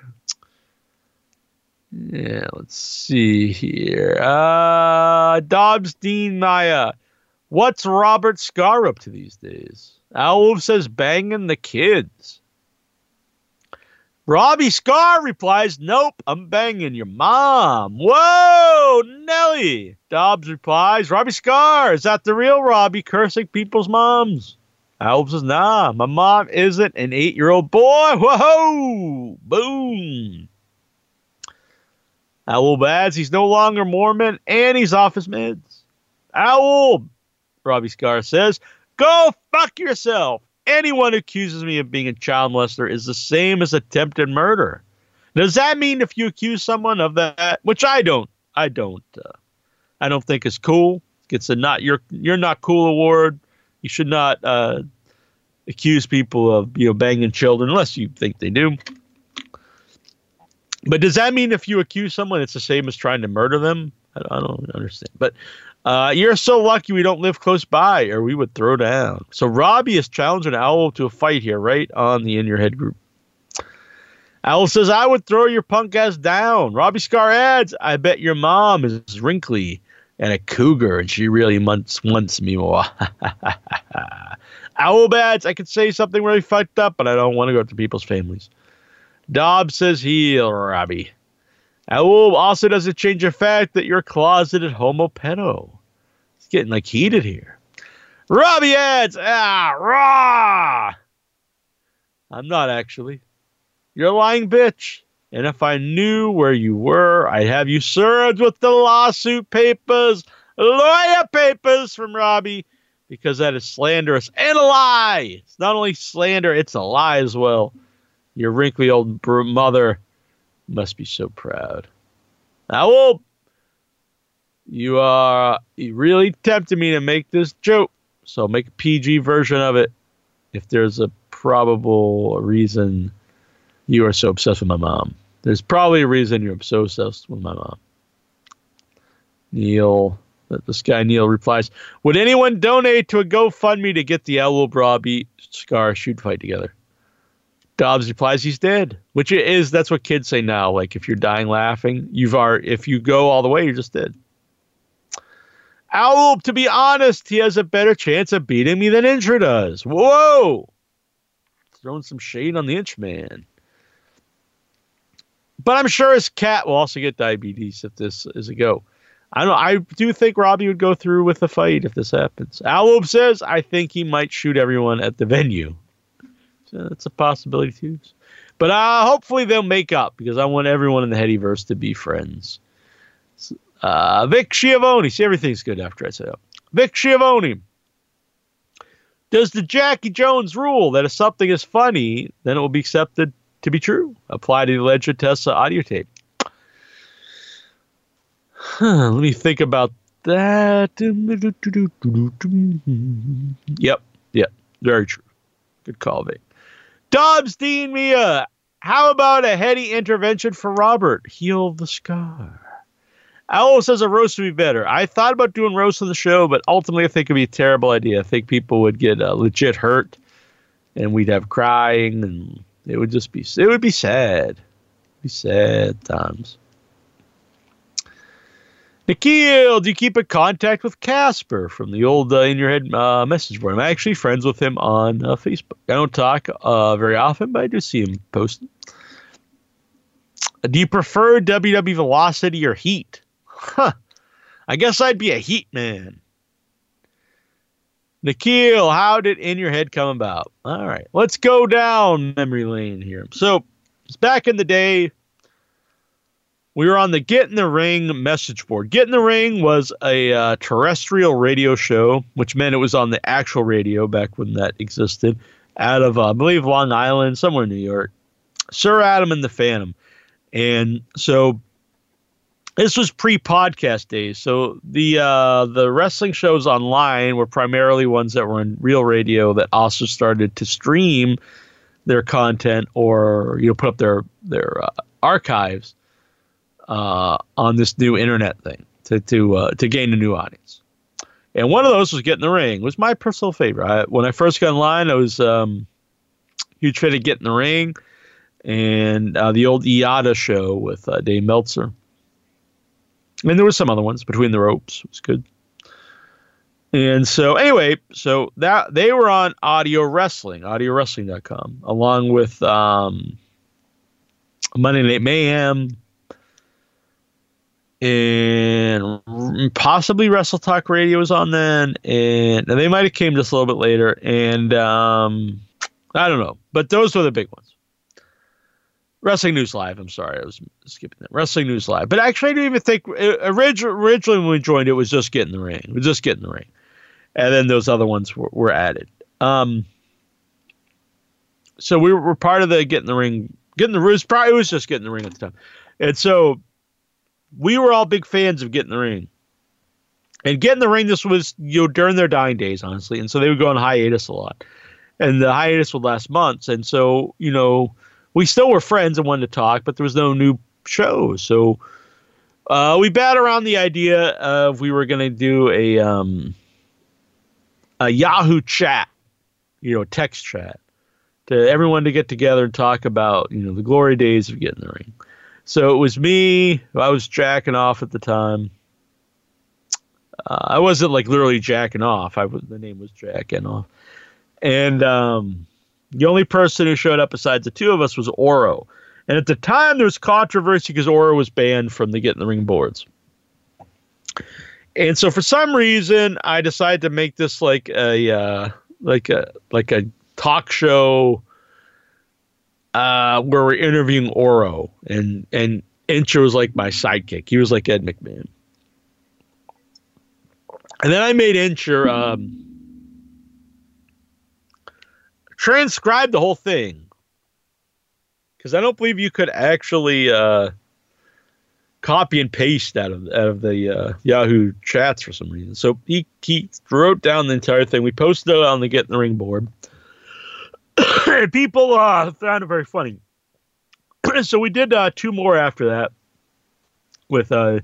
E: Yeah, let's see here. Uh, Dobbs Dean Maya. What's Robert Scar up to these days? Owl says banging the kids. Robbie Scar replies, Nope, I'm banging your mom. Whoa, Nelly. Dobbs replies, Robbie Scar, is that the real Robbie cursing people's moms? Owl says, nah, my mom isn't an eight year old boy. Whoa! Boom. Owl bads, he's no longer Mormon and he's off his meds. Owl, Robbie Scar says, go fuck yourself. Anyone who accuses me of being a child molester is the same as attempted murder. Does that mean if you accuse someone of that, which I don't, I don't, uh, I don't think is cool. Gets a not you're you're not cool award. You should not uh, accuse people of you know banging children unless you think they do. But does that mean if you accuse someone, it's the same as trying to murder them? I, I don't understand. But uh, you're so lucky we don't live close by, or we would throw down. So Robbie is challenging Owl to a fight here, right on the In Your Head group. Owl says, I would throw your punk ass down. Robbie Scar adds, I bet your mom is wrinkly and a cougar and she really wants, wants me more. Owl bats, I could say something really fucked up, but I don't want to go to people's families. Dobbs says heal, Robbie. Owl also doesn't change the fact that you're closeted homo pedo. It's getting like heated here. Robbie adds, ah, raw. I'm not actually. You're a lying bitch. And if I knew where you were, I'd have you served with the lawsuit papers, lawyer papers from Robbie, because that is slanderous and a lie. It's not only slander, it's a lie as well. Your wrinkly old mother must be so proud. Now, you are you really tempted me to make this joke, so make a PG version of it. If there's a probable reason you are so obsessed with my mom. There's probably a reason you're so obsessed with my mom. Neil, this guy Neil replies, Would anyone donate to a GoFundMe to get the Owl Robbie Scar shoot fight together? Dobbs replies, He's dead, which it is. That's what kids say now. Like, if you're dying laughing, you've are, if you go all the way, you're just dead. Owl, to be honest, he has a better chance of beating me than Incher does. Whoa! Throwing some shade on the Inch man. But I'm sure his cat will also get diabetes if this is a go. I don't. I do think Robbie would go through with the fight if this happens. Alob says, I think he might shoot everyone at the venue. So that's a possibility too. But uh, hopefully they'll make up because I want everyone in the Headyverse to be friends. Uh, Vic Schiavone. See, everything's good after I say that. Vic Schiavone. Does the Jackie Jones rule that if something is funny, then it will be accepted to be true. Apply to the alleged Tesla audio tape. Huh, let me think about that. Yep, yep, very true. Good call, Vic. Dobbs Dean Mia. How about a heady intervention for Robert? Heal the scar. Owl says a roast would be better. I thought about doing roast on the show, but ultimately I think it'd be a terrible idea. I think people would get uh, legit hurt, and we'd have crying and it would just be it would be sad. Be sad times. Nikhil, do you keep in contact with Casper from the old uh, In Your Head uh, message board? I'm actually friends with him on uh, Facebook. I don't talk uh, very often, but I do see him posting. Do you prefer WW Velocity or Heat? Huh. I guess I'd be a Heat man. Nikhil, how did In Your Head come about? All right, let's go down memory lane here. So, it's back in the day. We were on the Get in the Ring message board. Get in the Ring was a uh, terrestrial radio show, which meant it was on the actual radio back when that existed, out of, uh, I believe, Long Island, somewhere in New York. Sir Adam and the Phantom. And so this was pre-podcast days, so the uh, the wrestling shows online were primarily ones that were in real radio that also started to stream their content or you know put up their their uh, archives uh, on this new internet thing to to uh, to gain a new audience. And one of those was Get in the Ring. It was my personal favorite. I, when I first got online, I was um, huge fan of Get in the Ring and uh, the old IATA show with uh, Dave Meltzer. And there were some other ones between the ropes. It was good. And so anyway, so that they were on Audio Wrestling, audiowrestling.com, along with um, Monday Night Mayhem and possibly Wrestle Talk Radio was on then, and, and they might have came just a little bit later. And um, I don't know, but those were the big ones. Wrestling News Live. I'm sorry, I was skipping that. Wrestling News Live. But actually, I didn't even think originally, originally when we joined it was just Get in the Ring. We just Get in the Ring, and then those other ones were, were added. Um, so we were, part of the Get in the Ring. Getting the ring. Probably it was just Get in the Ring at the time, and so we were all big fans of Get in the Ring. And Get in the Ring, this was you know during their dying days, honestly, and so they would go on hiatus a lot, and the hiatus would last months, and so you know we still were friends and wanted to talk, but there was no new shows. So uh, we bat around the idea of we were going to do a um, a Yahoo chat, you know, text chat to everyone to get together and talk about you know the glory days of Get in the Ring. So it was me. I was jacking off at the time. Uh, I wasn't like literally jacking off. I was the name was jacking off, and um, the only person who showed up besides the two of us was Oro. And at the time, there was controversy because Oro was banned from the Get in the Ring boards. And so, for some reason, I decided to make this like a uh, like a like a talk show uh, where we're interviewing Oro, and and Incher was like my sidekick. He was like Ed McMahon. And then I made Incher um, transcribe the whole thing because I don't believe you could actually uh, copy and paste out of out of the uh, Yahoo chats for some reason. So he he wrote down the entire thing. We posted it on the Get in the Ring board, people uh, found it very funny. so we did uh, two more after that with uh,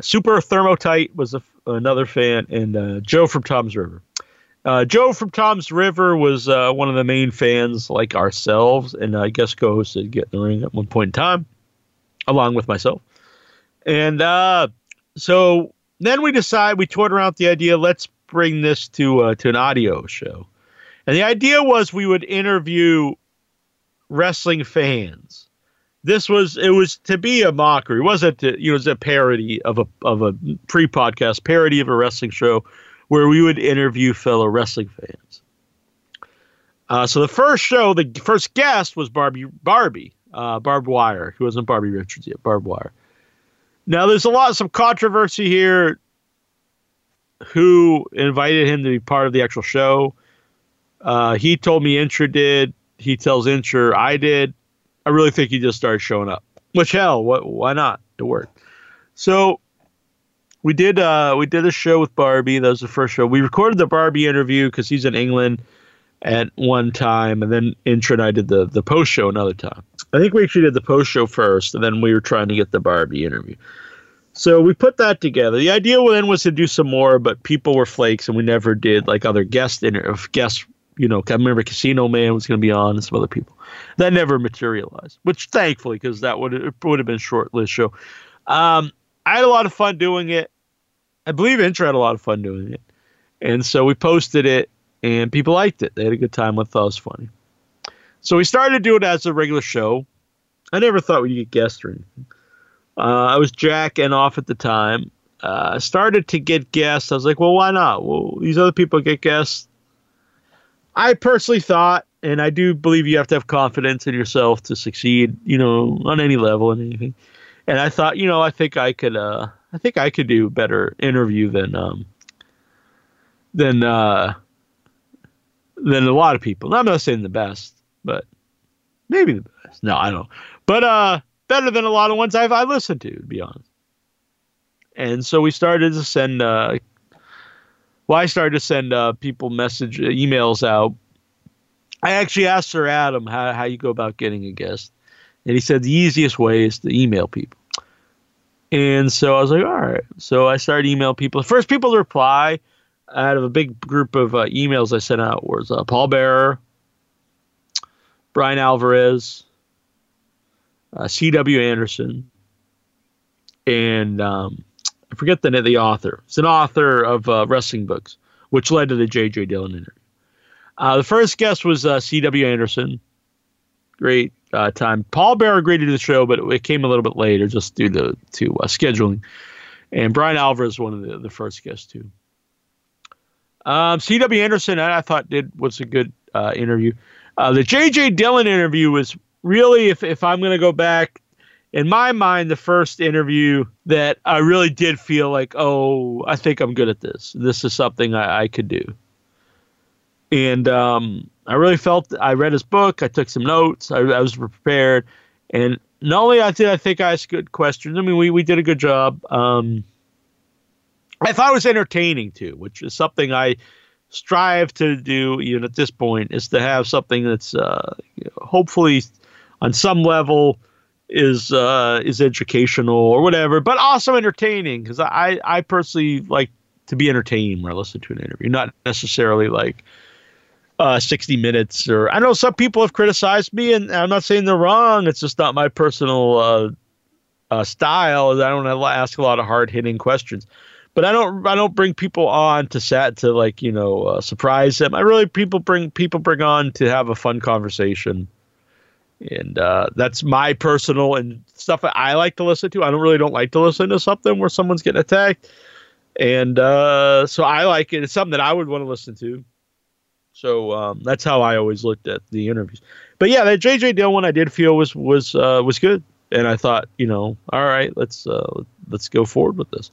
E: Super Thermotite was a, another fan, and uh, Joe from Tom's River. Uh, Joe from Tom's River was uh, one of the main fans, like ourselves, and I guess co-hosted Get in the Ring at one point in time, along with myself. And uh, so then we decided we toured around the idea. Let's bring this to uh, to an audio show, and the idea was we would interview wrestling fans. This was it was to be a mockery. It wasn't to, you know it was a parody of a of a pre podcast parody of a wrestling show where we would interview fellow wrestling fans. Uh, so the first show, the first guest was Barbie, Barbie, uh, Barbed Wire. who wasn't Barbie Richards yet, Barbed Wire. Now there's a lot, of some controversy here. Who invited him to be part of the actual show? Uh, he told me Incher did. He tells Incher I did. I really think he just started showing up. Which hell, what? Why not? It worked. So we did uh we did a show with Barbie. That was the first show. We recorded the Barbie interview because he's in England at one time, and then Incher and I did the the post show another time. I think we actually did the post show first, and then we were trying to get the Barbie interview. So we put that together. The idea then was to do some more, but people were flakes, and we never did like other guest inter- guests. You know, I remember Casino Man was going to be on, and some other people. That never materialized, which thankfully, because that would would have been short list show. Um, I had a lot of fun doing it. I believe Incher had a lot of fun doing it. And so we posted it and people liked it. They had a good time with was funny. So we started to do it as a regular show. I never thought we'd get guests or anything. Uh, I was Jack and off at the time. Uh, started to get guests. I was like, well, why not? Well, these other people get guests. I personally thought, and I do believe you have to have confidence in yourself to succeed, you know, on any level and anything and I thought, you know, I think I could, uh, I think I could do a better interview than, um, than, uh, than a lot of people. I'm not saying the best, but maybe the best. No, I don't. But uh, better than a lot of ones I've I listened to, to be honest. And so we started to send. Uh, well, I started to send uh, people message uh, emails out. I actually asked Sir Adam how how you go about getting a guest, and he said the easiest way is to email people. And so I was like, all right. So I started emailing people. The first people to reply out of a big group of uh, emails I sent out was uh, Paul Bearer, Bryan Alvarez, uh, C.W. Anderson, and um, I forget the name of the author. It's an author of uh, wrestling books, which led to the J.J. Dillon interview. Uh, the first guest was uh, C.W. Anderson. Great time. Paul Bearer agreed to do the show, but it came a little bit later just due to, to scheduling. and Bryan Alvarez was one of the, the first guests too. Um, C.W. Anderson, I, I, thought did was a good uh, interview. Uh, the J.J. Dillon interview was really, if if I'm going to go back, in my mind, the first interview that I really did feel like, oh, I think I'm good at this. This is something I, I could do. And um, I really felt I read his book. I took some notes. I, I was prepared, and not only I did I think I asked good questions. I mean, we we did a good job. Um, I thought it was entertaining too, which is something I strive to do even at this point is to have something that's uh, hopefully on some level is uh, is educational or whatever, but also entertaining because I I personally like to be entertained when I listen to an interview, not necessarily like uh, 60 minutes or I know some people have criticized me and I'm not saying they're wrong. It's just not my personal uh, uh, style. I don't ask a lot of hard hitting questions but I don't I don't bring people on to set to like you know uh, surprise them. I really people bring people bring on to have a fun conversation, and uh, that's my personal and stuff that I like to listen to. I don't really don't like to listen to something where someone's getting attacked, and uh, so I like it. It's something that I would want to listen to. So um, that's how I always looked at the interviews. But yeah, that JJ Dillon one I did feel was was uh, was good, and I thought you know all right let's uh, let's go forward with this.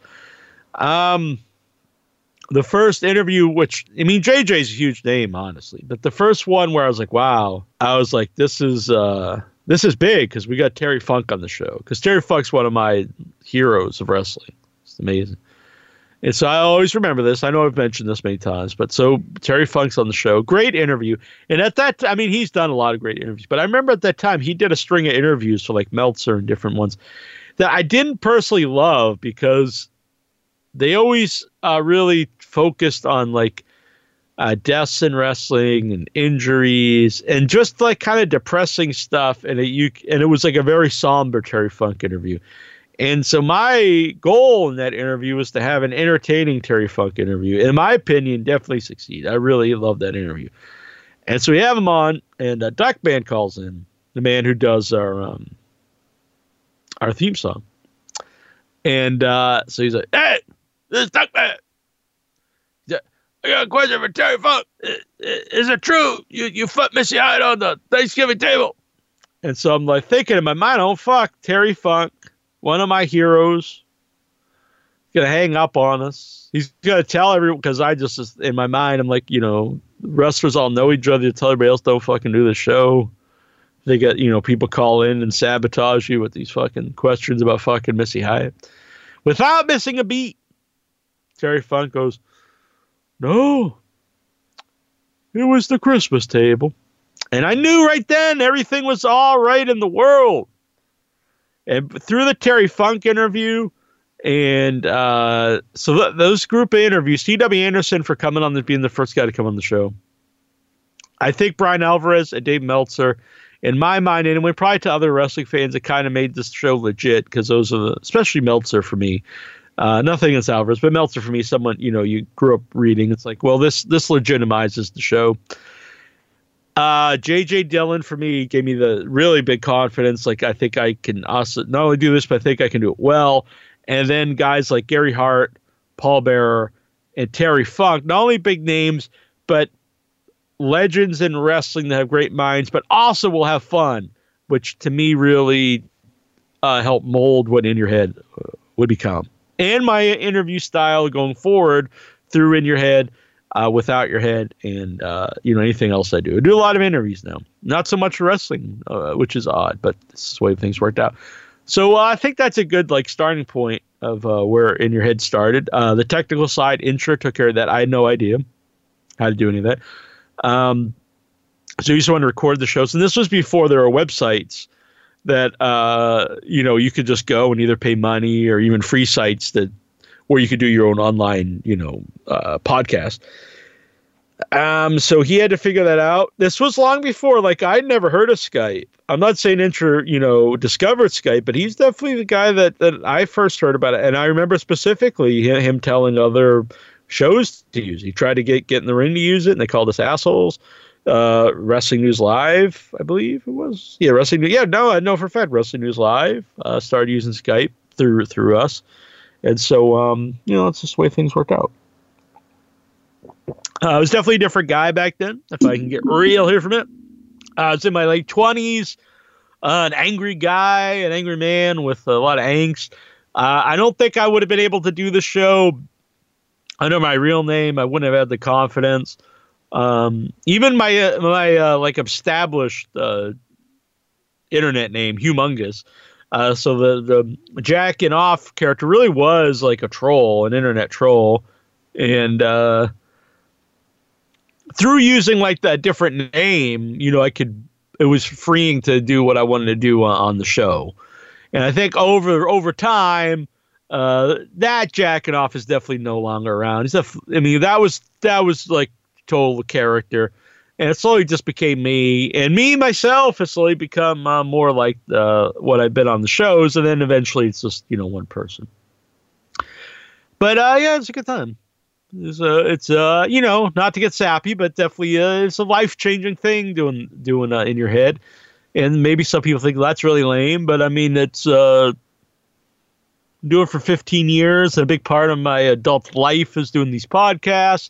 E: Um, the first interview, which I mean, JJ's a huge name, honestly, but the first one where I was like, wow, I was like, this is uh, this is big because we got Terry Funk on the show because Terry Funk's one of my heroes of wrestling. It's amazing. And so I always remember this. I know I've mentioned this many times, but so Terry Funk's on the show. Great interview. And at that, I mean, he's done a lot of great interviews, but I remember at that time he did a string of interviews for like Meltzer and different ones that I didn't personally love because they always uh, really focused on like uh, deaths in wrestling and injuries and just like kind of depressing stuff. And it, you and it was like a very somber Terry Funk interview. And so my goal in that interview was to have an entertaining Terry Funk interview. In my opinion, definitely succeed. I really love that interview. And so we have him on, and uh, Duckman calls in, the man who does our um, our theme song. And uh, so he's like, "Hey, this is Duckman. I got a question for Terry Funk. Is it true you you fucked Missy Hyatt on the Thanksgiving table? And so I'm like thinking in my mind, oh fuck, Terry Funk, one of my heroes, gonna hang up on us. He's gonna tell everyone because I just in my mind I'm like, you know, wrestlers all know each other. Tell everybody else don't fucking do the show. They get you know people call in and sabotage you with these fucking questions about fucking Missy Hyatt without missing a beat. Terry Funk goes, No, it was the Christmas table. And I knew right then everything was all right in the world. And through the Terry Funk interview, and uh, so th- those group of interviews, C.W. Anderson for coming on, the, being the first guy to come on the show. I think Bryan Alvarez and Dave Meltzer, in my mind, anyway, probably to other wrestling fans, it kind of made this show legit because those are the, especially Meltzer for me, uh, nothing against Alvarez, but Meltzer for me, someone you know you grew up reading. It's like, well, this this legitimizes the show. Uh, JJ Dillon for me gave me the really big confidence. Like I think I can also not only do this, but I think I can do it well. And then guys like Gary Hart, Paul Bearer, and Terry Funk, not only big names, but legends in wrestling that have great minds, but also will have fun, which to me really uh, help mold what in your head uh, would become and my interview style going forward through in your head, uh, without your head, and uh, you know anything else I do. I do a lot of interviews now, not so much wrestling, uh, which is odd, but this is the way things worked out. So uh, I think that's a good like starting point of uh, where in your head started. Uh, the technical side, Incher took care of that. I had no idea how to do any of that. Um, so you just want to record the shows, and this was before there were websites that you know you could just go and either pay money or even free sites that where you could do your own online you know uh, podcast. Um, so he had to figure that out. This was long before, like I'd never heard of Skype. I'm not saying Incher, you know, discovered Skype, but he's definitely the guy that that I first heard about it. And I remember specifically him telling other shows to use. He tried to get get in the ring to use it, and they called us assholes uh, Wrestling News Live, I believe it was. Yeah, Wrestling News. Yeah, no, I know for a fact Wrestling News Live uh, started using Skype through through us, And so, um, you know, that's just the way things worked out. Uh, I was definitely a different guy back then, if I can get real here from it. Uh, I was in my late 20s, uh, an angry guy, an angry man with a lot of angst. Uh, I don't think I would have been able to do the show under my real name. I wouldn't have had the confidence. Um, even my uh, my uh, like established internet name, Humongous. Uh, so the the jacking off character really was like a troll, an internet troll, and uh, through using like that different name, you know, I could. It was freeing to do what I wanted to do on, on the show, and I think over over time, uh, that jacking off is definitely no longer around. He's a, I mean, that was that was like total character, and it slowly just became me. And me myself has slowly become uh, more like uh, what I've been on the shows, and then eventually it's just you know one person. But uh, yeah, it's a good time. It's uh, it's uh, you know, not to get sappy, but definitely uh, it's a life changing thing doing doing uh, in your head. And maybe some people think that's really lame, but I mean, it's uh, doing it for 15 years. And a big part of my adult life is doing these podcasts,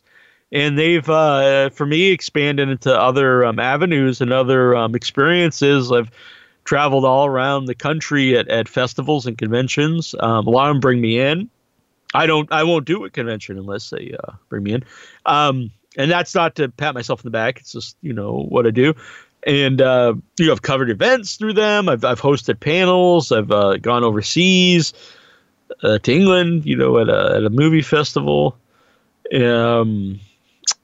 E: and they've uh, for me expanded into other um, avenues and other um, experiences. I've traveled all around the country at, at festivals and conventions. Um, a lot of them bring me in. I don't. I won't do a convention unless they uh, bring me in. Um, and that's not to pat myself in the back. It's just you know what I do. And uh, you know, I've covered events through them. I've I've hosted panels. I've uh, gone overseas uh, to England. You know, at a at a movie festival. Um,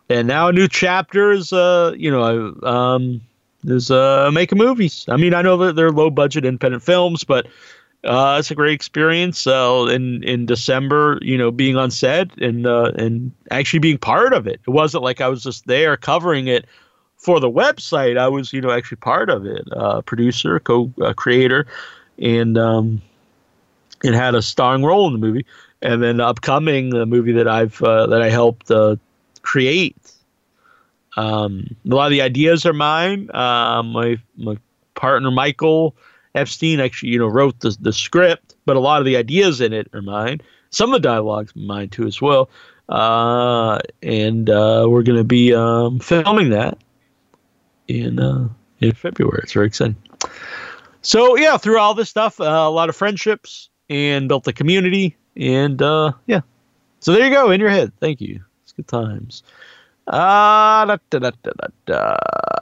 E: and now a new chapter is uh, you know, um, is uh making movies. I mean, I know that they're low budget independent films, but uh, it's a great experience. Uh, in in December, you know, being on set and uh, and actually being part of it. It wasn't like I was just there covering it for the website. I was, you know, actually part of it, uh, producer, co-creator, and um, and had a starring role in the movie. And then upcoming the movie that I've uh, that I helped uh, create. Um, a lot of the ideas are mine. Uh, my my partner Michael Epstein actually, you know, wrote the the script, but a lot of the ideas in it are mine. Some of the dialogues mine too as well. Uh, and uh, we're going to be um, filming that in uh, in February. It's very exciting. So yeah, through all this stuff, uh, a lot of friendships and built a community, and uh, yeah. So there you go in your head. Thank you. Good times. Uh, da, da, da, da, da, da.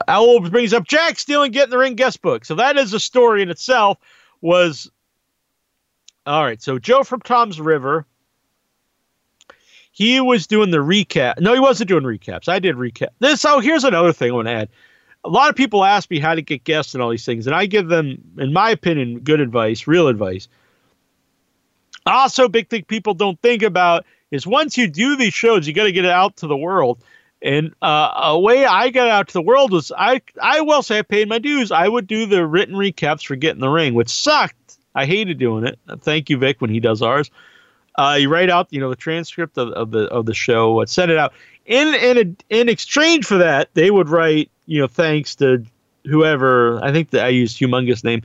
E: Owl brings up Jack stealing Get in the Ring guest book. So that is a story in itself. Was all right. So Joe from Tom's River. He was doing the recap. No, he wasn't doing recaps. I did recap. This. Oh, here's another thing I want to add. A lot of people ask me how to get guests and all these things, and I give them, in my opinion, good advice, real advice. Also, big thing people don't think about is once you do these shows, you got to get it out to the world. And uh, a way I got out to the world was I I will say I paid my dues. I would do the written recaps for Get in the Ring, which sucked. I hated doing it. Thank you, Vic, when he does ours. Uh, you write out you know the transcript of, of the of the show, uh, send it out. In in a, in exchange for that, they would write you know thanks to whoever. I think that I used humongous name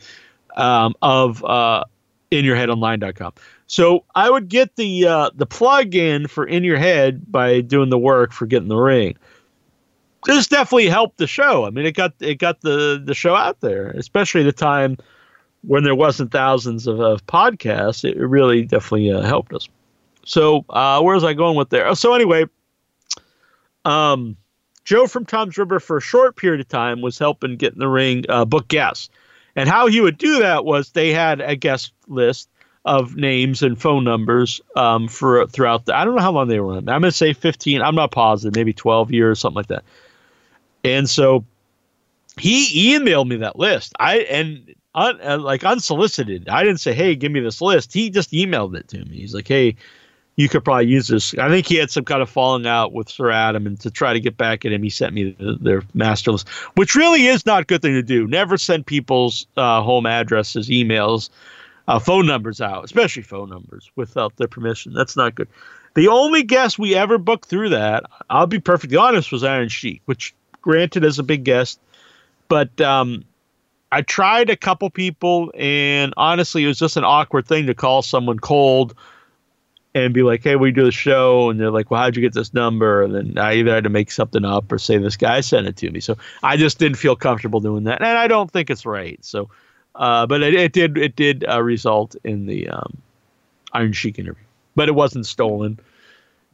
E: um, of uh, inyourheadonline.com. So I would get the uh, the plug in for in your head by doing the work for Get in the Ring. This definitely helped the show. I mean, it got it got the the show out there, especially the time when there wasn't thousands of, of podcasts. It really definitely uh, helped us. So uh, where was I going with there? So anyway, um, Joe from Tom's River for a short period of time was helping get in the ring uh, book guests, and how he would do that was they had a guest list of names and phone numbers um, for throughout the. I don't know how long they were on. I'm going to say 15. I'm not positive. Maybe 12 years, something like that. And so he emailed me that list. I and un, uh, like unsolicited. I didn't say, "Hey, give me this list." He just emailed it to me. He's like, "Hey." You could probably use this. I think he had some kind of falling out with Sir Adam, and to try to get back at him, he sent me the, their master list, which really is not a good thing to do. Never send people's uh, home addresses, emails, uh, phone numbers out, especially phone numbers, without their permission. That's not good. The only guest we ever booked through that, I'll be perfectly honest, was Iron Sheik, which granted is a big guest, but um, I tried a couple people, and honestly, it was just an awkward thing to call someone cold and be like, "Hey, we do the show," and they're like, "Well, how'd you get this number?" And then I either had to make something up or say this guy sent it to me. So I just didn't feel comfortable doing that, and I don't think it's right. So, uh, but it, it did it did uh, result in the um, Iron Sheik interview, but it wasn't stolen,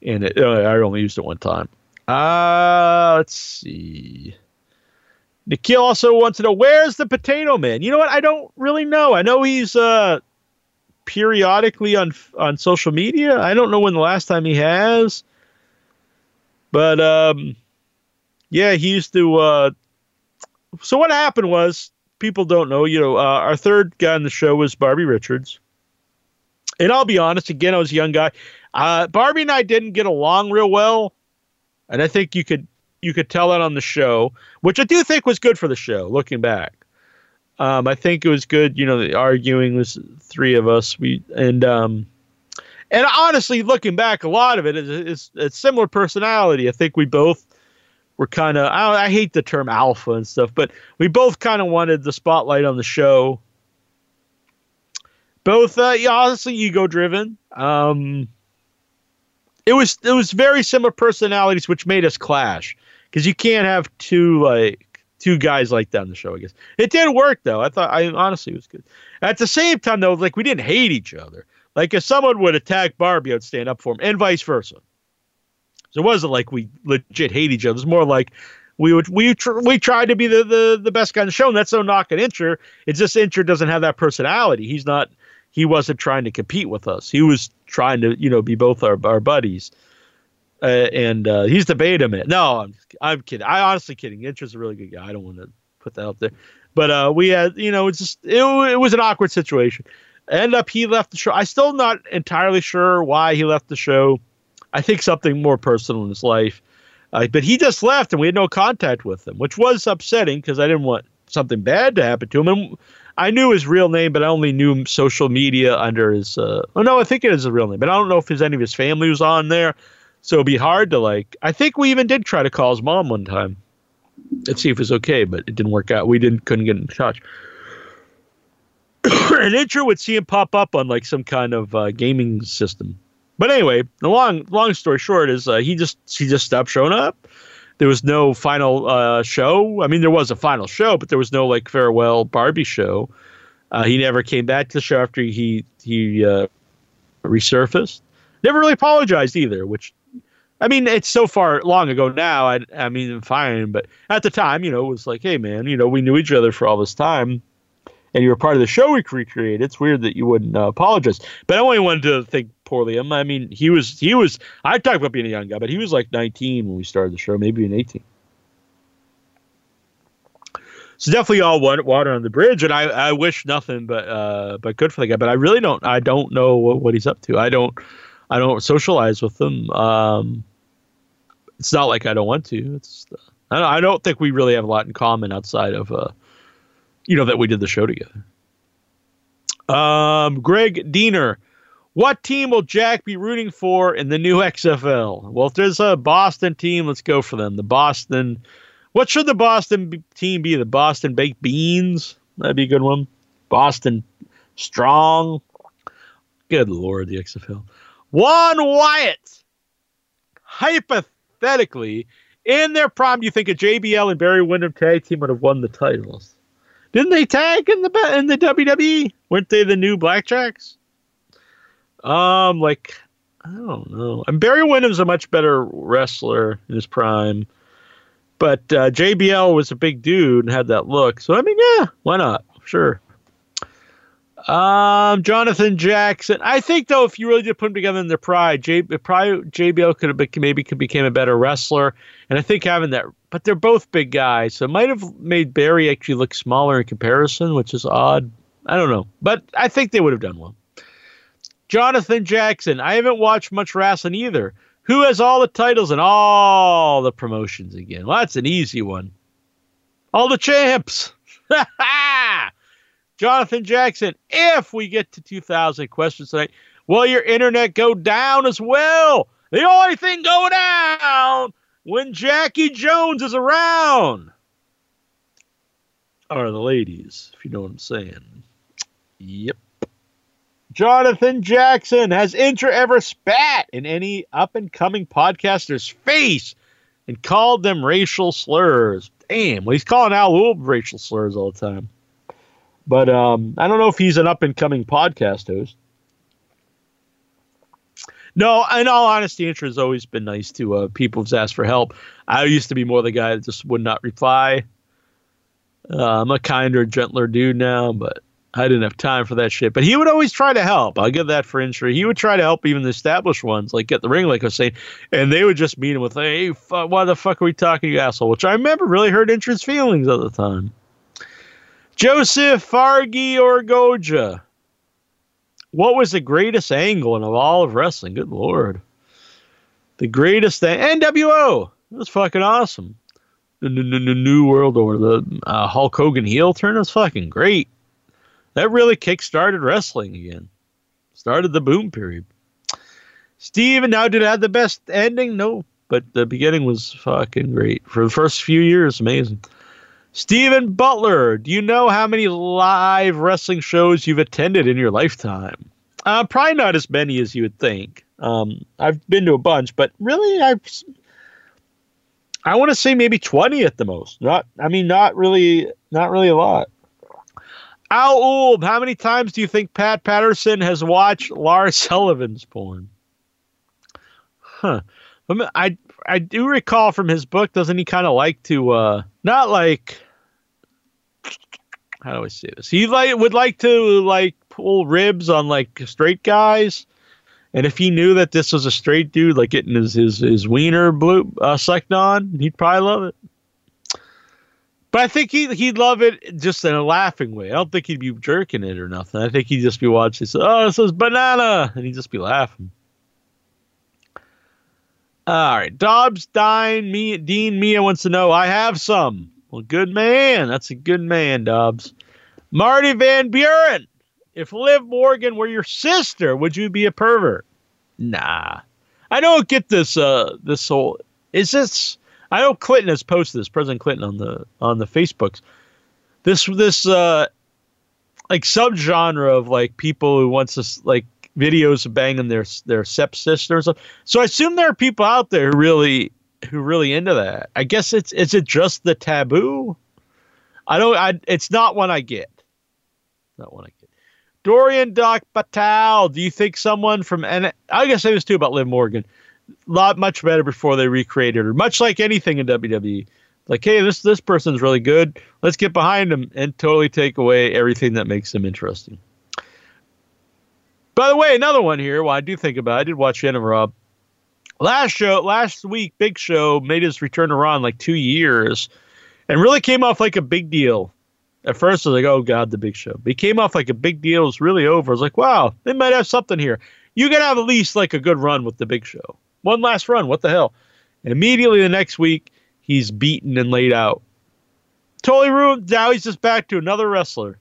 E: and it, uh, I only used it one time. Uh, let's see. Nikhil also wants to know where's the Potato Man. You know what? I don't really know. I know he's uh periodically on on social media. I don't know when the last time he has, but um, yeah, he used to. Uh, so what happened was people don't know. You know, uh, our third guy on the show was Barbie Richards, and I'll be honest. Again, I was a young guy. Uh, Barbie and I didn't get along real well, and I think you could you could tell that on the show, which I do think was good for the show. Looking back, um, I think it was good. You know, the arguing was three of us. We and um, and honestly, looking back, a lot of it is, is a similar personality. I think we both were kind of. I, I hate the term alpha and stuff, but we both kind of wanted the spotlight on the show. Both, uh, yeah, honestly, ego driven. Um, it was it was very similar personalities, which made us clash because you can't have two like two guys like that on the show. I guess it did work though. I thought I honestly it was good. At the same time though, like we didn't hate each other. Like if someone would attack Barbie, I'd stand up for him, and vice versa. It wasn't like we legit hate each other. It was more like we would we tr- we tried to be the, the the best guy on the show, and that's no knock at Incher. It's just Incher doesn't have that personality. He's not. He wasn't trying to compete with us. He was trying to you know be both our our buddies. Uh, and uh, he's the beta man. No, I'm, I'm kidding. I honestly kidding. Incher's a really good guy. I don't want to put that out there, but uh, we had, you know, it's just it, it was an awkward situation. End up, he left the show. I still not entirely sure why he left the show. I think something more personal in his life, uh, but he just left, and we had no contact with him, which was upsetting because I didn't want something bad to happen to him. And I knew his real name, but I only knew social media under his. Uh, oh no, I think it is a real name, but I don't know if his any of his family was on there. So it'd be hard to like. I think we even did try to call his mom one time and see if it was okay, but it didn't work out. We didn't couldn't get in touch. An Incher would see him pop up on like some kind of uh, gaming system. But anyway, the long long story short is uh, he just he just stopped showing up. There was no final uh, show. I mean, there was a final show, but there was no like farewell Barbie show. Uh, he never came back to the show after he he uh, resurfaced. Never really apologized either, which I mean, it's so far long ago now. I, I mean, fine, but at the time, you know, it was like, hey, man, you know, we knew each other for all this time, and you were part of the show we recreated. It's weird that you wouldn't uh, apologize. But I only wanted to think poorly of him. I mean, he was, he was. I talked about being a young guy, but he was like 19 when we started the show, maybe an 18. So definitely all water on the bridge, and I, I wish nothing but uh, but good for the guy. But I really don't I don't know what, what he's up to. I don't I don't socialize with him. Um, it's not like I don't want to. It's I, don't, I don't think we really have a lot in common outside of uh, you know that we did the show together. Um, Greg Diener, what team will Jack be rooting for in the new XFL? Well, if there's a Boston team, let's go for them. The Boston. What should the Boston team be? The Boston Baked Beans. That'd be a good one. Boston Strong. Good lord, the XFL. Juan Wyatt. Hypothetically, in their prime, do you think a JBL and Barry Windham tag team would have won the titles? Didn't they tag in the in the WWE? Weren't they the new Blackjacks? Um, like I don't know. And Barry Windham's a much better wrestler in his prime, but uh, JBL was a big dude and had that look. So I mean, yeah, why not? Sure. Um, Jonathan Jackson. I think though, if you really did put them together in their pride, J, probably JBL could have maybe could became a better wrestler, and I think having that. But they're both big guys, so it might have made Barry actually look smaller in comparison, which is odd. I don't know, but I think they would have done well. Jonathan Jackson. I haven't watched much wrestling either. Who has all the titles and all the promotions again? Well, that's an easy one. All the champs. Jonathan Jackson, if we get to 2,000 questions tonight, will your internet go down as well? The only thing going down when Jackie Jones is around are the ladies, if you know what I'm saying. Yep. Jonathan Jackson, has Incher ever spat in any up and coming podcaster's face and called them racial slurs? Damn, well, he's calling Al racial slurs all the time. But um, I don't know if he's an up and coming podcast host. No, in all honesty, Incher has always been nice to uh, people who've asked for help. I used to be more the guy that just would not reply. Uh, I'm a kinder, gentler dude now, but I didn't have time for that shit. But he would always try to help. I'll give that for Incher. He would try to help even the established ones, like get the ring, like I was saying, and they would just meet him with, "Hey, fu- why the fuck are we talking, you asshole?" Which I remember really hurt Incher's feelings at the time. Joseph Fargi or Goja. What was the greatest angle in all of wrestling? Good lord. The greatest thing. NWO. Was fucking awesome. The, New World Order, the uh, Hulk Hogan heel turn was fucking great. That really kick-started wrestling again. Started the boom period. Steven, now did it have the best ending? No, but the beginning was fucking great. For the first few years, amazing. Steven Butler, do you know how many live wrestling shows you've attended in your lifetime? Uh, probably not as many as you would think. Um, I've been to a bunch, but really, I've I want to say maybe twenty at the most. Not, I mean, not really, not really a lot. Al Ulb, how many times do you think Pat Patterson has watched Lars Sullivan's porn? Huh. I I do recall from his book, doesn't he kind of like to uh not like how do I say this? He like would like to like pull ribs on like straight guys. And if he knew that this was a straight dude, like getting his his, his wiener blue uh, sucked on, he'd probably love it. But I think he he'd love it just in a laughing way. I don't think he'd be jerking it or nothing. I think he'd just be watching. Say, oh, this is banana, and he'd just be laughing. All right, Dobbs, Dine, me, Dean, Mia wants to know. I have some. Well, good man. That's a good man, Dobbs. Marty Van Buren. If Liv Morgan were your sister, would you be a pervert? Nah. I don't get this. Uh, this whole is this. I know Clinton has posted this. President Clinton on the on the Facebooks. This this uh, like subgenre of like people who wants to like videos of banging their their stepsister and stuff. So I assume there are people out there who really who really into that. I guess it's is it just the taboo? I don't. I it's not one I get. Not one I get. Dorian Doc Patel. Do you think someone from and I guess I was too about Liv Morgan. Lot much better before they recreated her. Much like anything in WWE. Like, hey, this this person's really good. Let's get behind them and totally take away everything that makes them interesting. By the way, another one here. Well, I do think about. It, I did watch Shannon Rob. Last show, last week, Big Show made his return to Raw in like two years, and really came off like a big deal. At first, I was like, "Oh God, the Big Show." But he came off like a big deal. It was really over. I was like, "Wow, they might have something here." You gotta have at least like a good run with the Big Show. One last run. What the hell? And immediately the next week, he's beaten and laid out. Totally ruined. Now he's just back to another wrestler.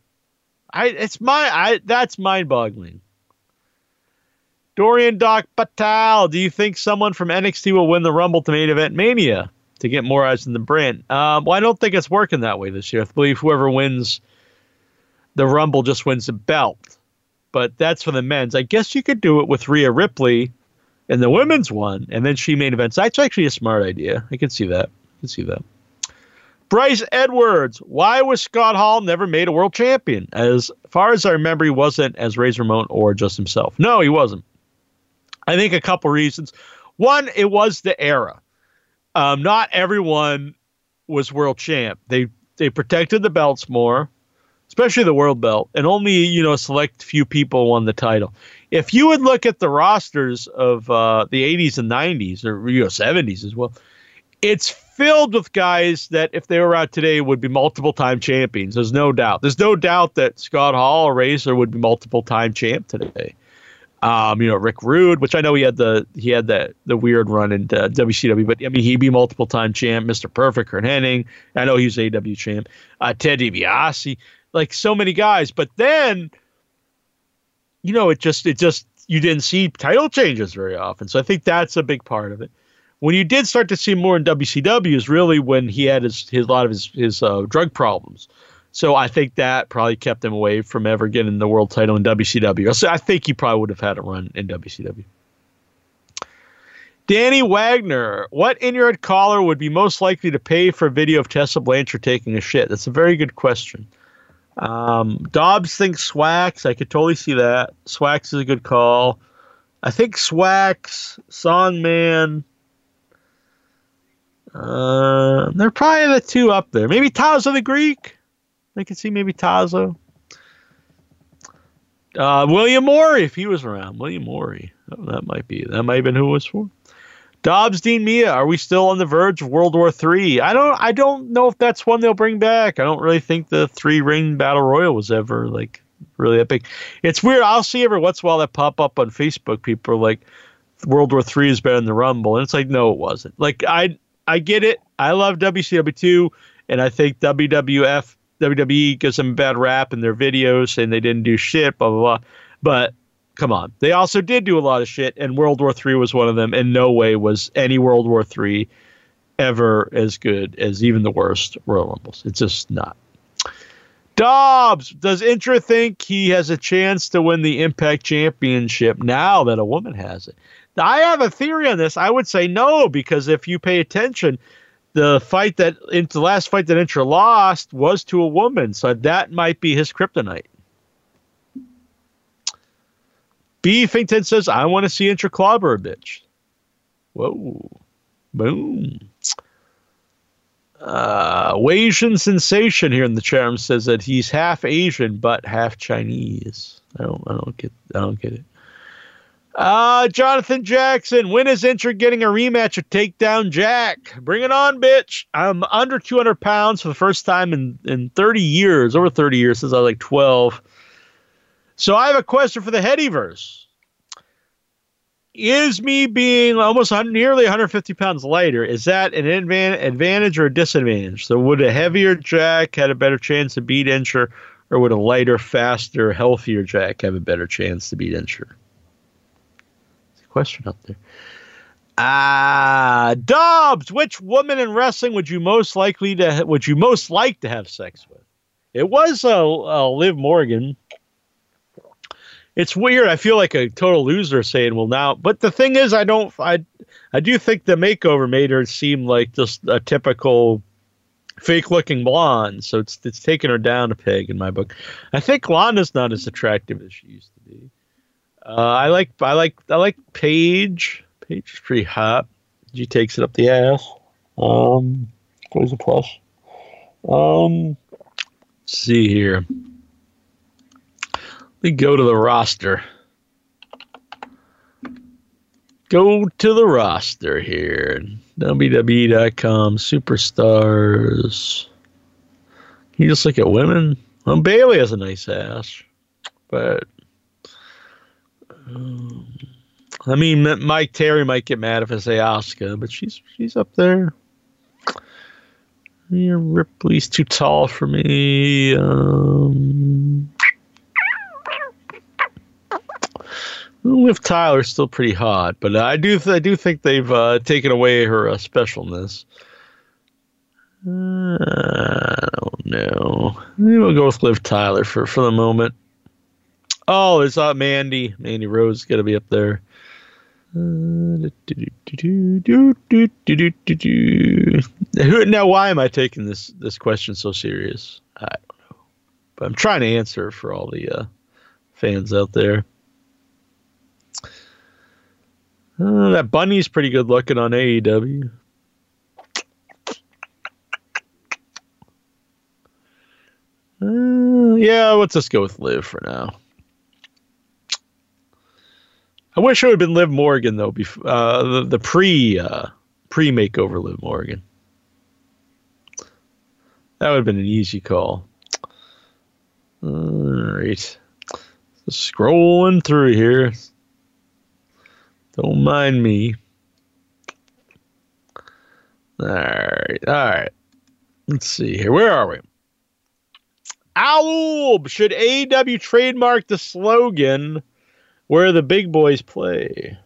E: I it's my I that's mind boggling. Dorian Doc Patel, do you think someone from NXT will win the Rumble to main event Mania to get more eyes in the brand? Um, well, I don't think it's working that way this year. I believe whoever wins the Rumble just wins the belt. But that's for the men's. I guess you could do it with Rhea Ripley and the women's one, and then she main events. That's actually a smart idea. I can see that. I can see that. Bryce Edwards. Why was Scott Hall never made a world champion? As far as I remember, he wasn't as Razor Ramon or just himself. No, he wasn't. I think a couple reasons. One, it was the era. Um, not everyone was world champ. They they protected the belts more, especially the world belt, and only you know a select few people won the title. If you would look at the rosters of uh, the 80s and 90s, or you know 70s as well, it's filled with guys that if they were out today would be multiple time champions. There's no doubt. There's no doubt that Scott Hall or Razor would be multiple time champ today. Um, you know, Rick Rude, which I know he had the he had the the weird run in uh, WCW, but I mean he'd be multiple time champ, Mr. Perfect, Curt Hennig. I know he was AW champ. Uh, Ted DiBiase, like so many guys. But then, you know, it just it just you didn't see title changes very often. So I think that's a big part of it. When you did start to see more in WCW is really when he had his his lot of his his uh, drug problems. So I think that probably kept him away from ever getting the world title in WCW. So I think he probably would have had a run in WCW. Danny Wagner, what in your caller would be most likely to pay for a video of Tessa Blanchard taking a shit? That's a very good question. Um, Dobbs thinks Swax. I could totally see that. Swax is a good call. I think Swax, Songman. Uh, they're probably the two up there. Maybe Tazo the Greek. I could see maybe Tazo. Uh, William Morey, if he was around. William Morey. Oh, that might be. That might have been who it was for. Dobbs, Dean Mia, are we still on the verge of World War Three? I don't. I don't know if that's one they'll bring back. I don't really think the three ring battle royal was ever like really epic. It's weird. I'll see every once in a while that pop up on Facebook. People are like, World War Three is better than the Rumble, and it's like, no, it wasn't. Like I, I get it. I love WCW two, and I think WWF WWE gives them a bad rap in their videos, and they didn't do shit, blah blah blah. But come on. They also did do a lot of shit, and World War Three was one of them. In no way was any World War Three ever as good as even the worst Royal Rumbles. It's just not. Dobbs, does Incher think he has a chance to win the Impact Championship now that a woman has it? I have a theory on this. I would say no, because if you pay attention, the fight that the last fight that Incher lost was to a woman, so that might be his kryptonite. Beefington says, I want to see Incher clobber a bitch. Whoa. Boom. Uh, Asian sensation here in the chat room says that he's half Asian but half Chinese. I don't, I don't get, I don't get it. Uh, Jonathan Jackson, when is Incher getting a rematch of Takedown Jack? Bring it on, bitch. I'm under 200 pounds for the first time in, in 30 years, over 30 years since I was like 12. So I have a question for the Headyverse. Is me being almost nearly 150 pounds lighter, is that an advantage or a disadvantage? So would a heavier Jack had a better chance to beat Incher, or would a lighter, faster, healthier Jack have a better chance to beat Incher? Question out there. Ah, uh, Dobbs. Which woman in wrestling would you most likely to would you most like to have sex with? It was uh, uh, Liv Morgan. It's weird. I feel like a total loser saying, "Well, now." But the thing is, I don't. I I do think the makeover made her seem like just a typical fake-looking blonde. So it's it's taken her down a peg in my book. I think Lana's not as attractive as she used. Uh, I like I like I like Paige. Paige is pretty hot. She takes it up the ass. Um, always a plus. Um, see here. Let me go to the roster. Go to the roster here. WWE.com superstars. You just look at women. Well, Bayley has a nice ass, but I mean, Mike Terry might get mad if I say Asuka, but she's she's up there. Yeah, Ripley's too tall for me. Um, Tyler's still pretty hot, but I do I do think they've uh, taken away her uh, specialness. Uh, I don't know. Maybe we'll go with Liv Tyler for for the moment. Oh, it's uh, Mandy. Mandy Rose is gonna be up there. now, why am I taking this this question so serious? I don't know, but I'm trying to answer for all the uh, fans out there. Uh, that bunny's pretty good looking on AEW. Uh, yeah, let's just go with Liv for now. I wish it would have been Liv Morgan though. Before uh, the, the pre uh, pre makeover Liv Morgan. That would have been an easy call. All right, scrolling through here. Don't mind me. All right, all right. Let's see here. Where are we? Owl should AEW trademark the slogan? Where the big boys play.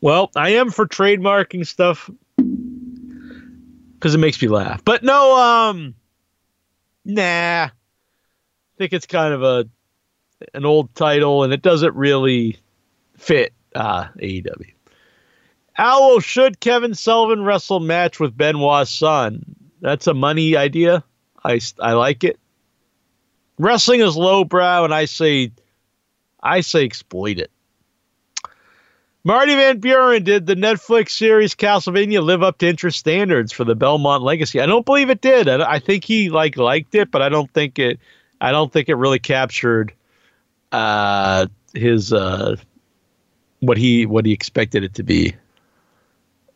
E: Well, I am for trademarking stuff because it makes me laugh. But no, um, nah. I think it's kind of a an old title, and it doesn't really fit uh, AEW. Owl, should Kevin Sullivan wrestle match with Benoit's son? That's a money idea. I, I like it. Wrestling is lowbrow, and I say, I say exploit it. Marty Van Buren did the Netflix series Castlevania live up to interest standards for the Belmont legacy? I don't believe it did. I, I think he like liked it, but I don't think it. I don't think it really captured uh, his uh, what he what he expected it to be.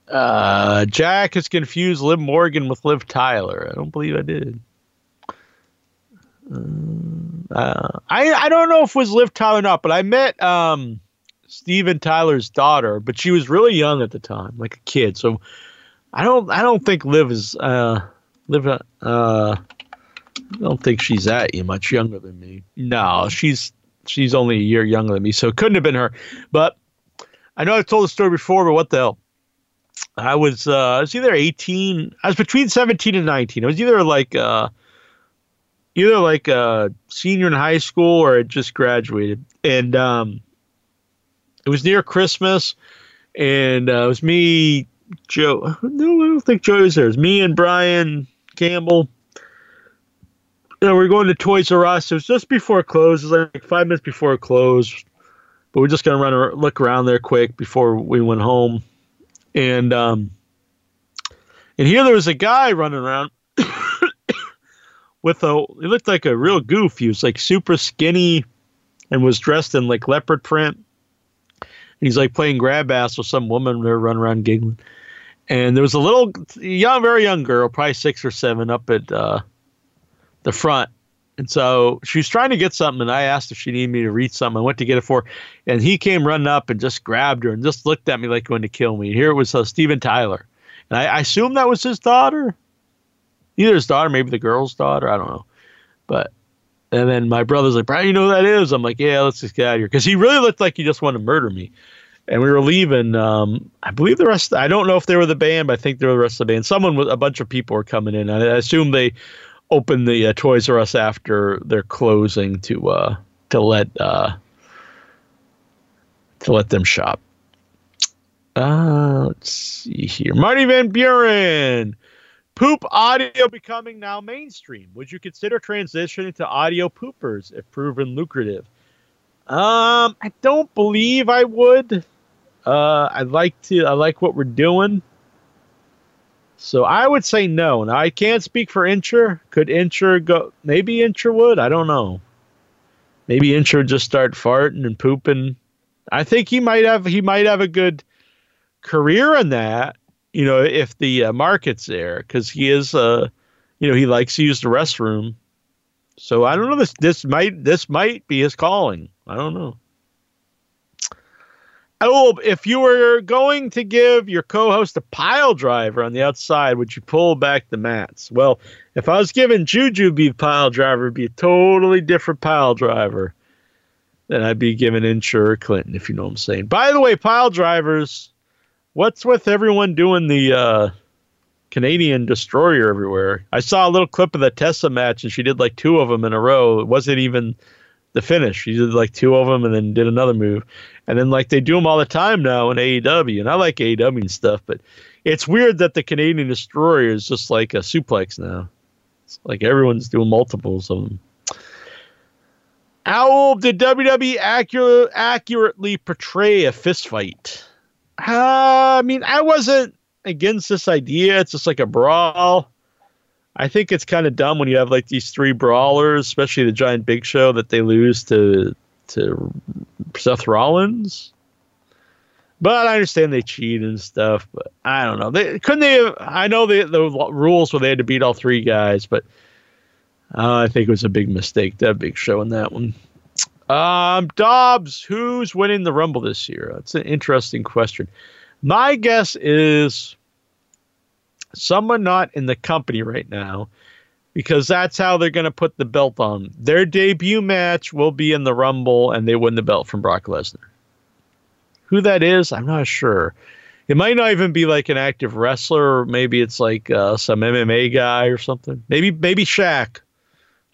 E: Uh, Jack has confused Liv Morgan with Liv Tyler. I don't believe I did. Uh, I I don't know if it was Liv Tyler or not, but I met um, Steven Tyler's daughter, but she was really young at the time, like a kid. So I don't I don't think Liv is uh, Liv. Uh, I don't think she's that much younger than me. No, she's she's only a year younger than me, so it couldn't have been her. But I know I've told the story before, but what the hell? I was uh, I was either eighteen. I was between seventeen and nineteen. I was either like uh, either like a senior in high school or I just graduated, and um, it was near Christmas, and uh, it was me, Joe. No, I don't think Joe was there. It was me and Brian Campbell. Know, we are going to Toys R Us. It was just before it closed. It was like five minutes before it closed, but we're just gonna run a look around there quick before we went home, and um, and here there was a guy running around with a. He looked like a real goof. He was like super skinny, and was dressed in like leopard print And he's like playing grab ass with some woman there running around giggling. And there was a little young, very young girl, probably six or seven, up at uh, the front. And so she was trying to get something, and I asked if she needed me to read something. I went to get it for her, and he came running up and just grabbed her and just looked at me like going to kill me. Here it was uh, Steven Tyler. And I, I assume that was his daughter. Either his daughter, maybe the girl's daughter. I don't know. But and then my brother's like, Brian, you know who that is? I'm like, yeah, let's just get out of here. Because he really looked like he just wanted to murder me. And we were leaving. Um, I believe the rest, I don't know if they were the band, but I think they were the rest of the band. Someone, a bunch of people were coming in. I, assume they opened the uh, Toys R Us after their closing to uh, to let uh, to let them shop. Uh, let's see here. Marty Van Buren Poop audio becoming now mainstream. Would you consider transitioning to audio poopers if proven lucrative? Um, I don't believe I would. Uh, I like to. I like what we're doing. So I would say no. Now I can't speak for Incher. Could Incher go? Maybe Incher would. I don't know. Maybe Incher just start farting and pooping. I think he might have. He might have a good career in that you know, if the uh, market's there, because he is, uh, you know, he likes to use the restroom. So I don't know. This this might this might be his calling. I don't know. Oh, if you were going to give your co-host a pile driver on the outside, would you pull back the mats? Well, if I was giving Juju be pile driver, it'd be a totally different pile driver than I'd be giving Incher Clinton, if you know what I'm saying. By the way, pile drivers What's with everyone doing the uh, Canadian destroyer everywhere? I saw a little clip of the Tessa match, and she did like two of them in a row. It wasn't even the finish. She did like two of them, and then did another move, and then like they do them all the time now in AEW. And I like AEW and stuff, but it's weird that the Canadian destroyer is just like a suplex now. It's like everyone's doing multiples of them. Owl, did WWE accurate, accurately portray a fist fight? Uh, I mean, I wasn't against this idea. It's just like a brawl. I think it's kind of dumb when you have like these three brawlers, especially the Giant Big Show, that they lose to to Seth Rollins. But I understand they cheat and stuff. But I don't know. They couldn't they? Have, I know the the rules where they had to beat all three guys, but uh, I think it was a big mistake that Big Show in that one. Um, Dobbs, who's winning the Rumble this year? That's an interesting question. My guess is someone not in the company right now, because that's how they're going to put the belt on. Their debut match will be in the Rumble, and they win the belt from Brock Lesnar. Who that is, I'm not sure. It might not even be like an active wrestler, or maybe it's like uh, some MMA guy or something. Maybe maybe Shaq.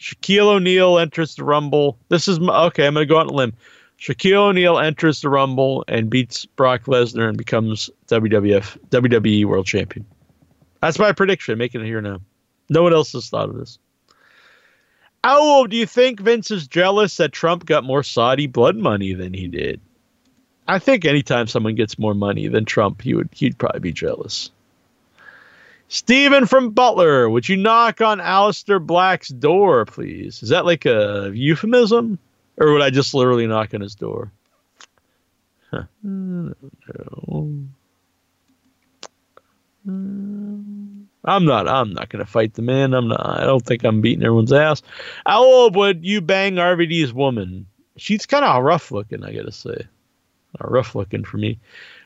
E: Shaquille O'Neal enters the Rumble. This is my, okay. I'm going to go out on a limb. Shaquille O'Neal enters the Rumble and beats Brock Lesnar and becomes WWF WWE World Champion. That's my prediction. Making it here now. No one else has thought of this. Oh, do you think Vince is jealous that Trump got more Saudi blood money than he did? I think anytime someone gets more money than Trump, he would he'd probably be jealous. Steven from Butler, would you knock on Aleister Black's door, please? Is that like a euphemism? Or would I just literally knock on his door? Huh. No. I'm not. I'm not going to fight the man. I'm not. I don't think I'm beating everyone's ass. How old would you bang RVD's woman? She's kind of rough looking. I got to say, rough looking for me.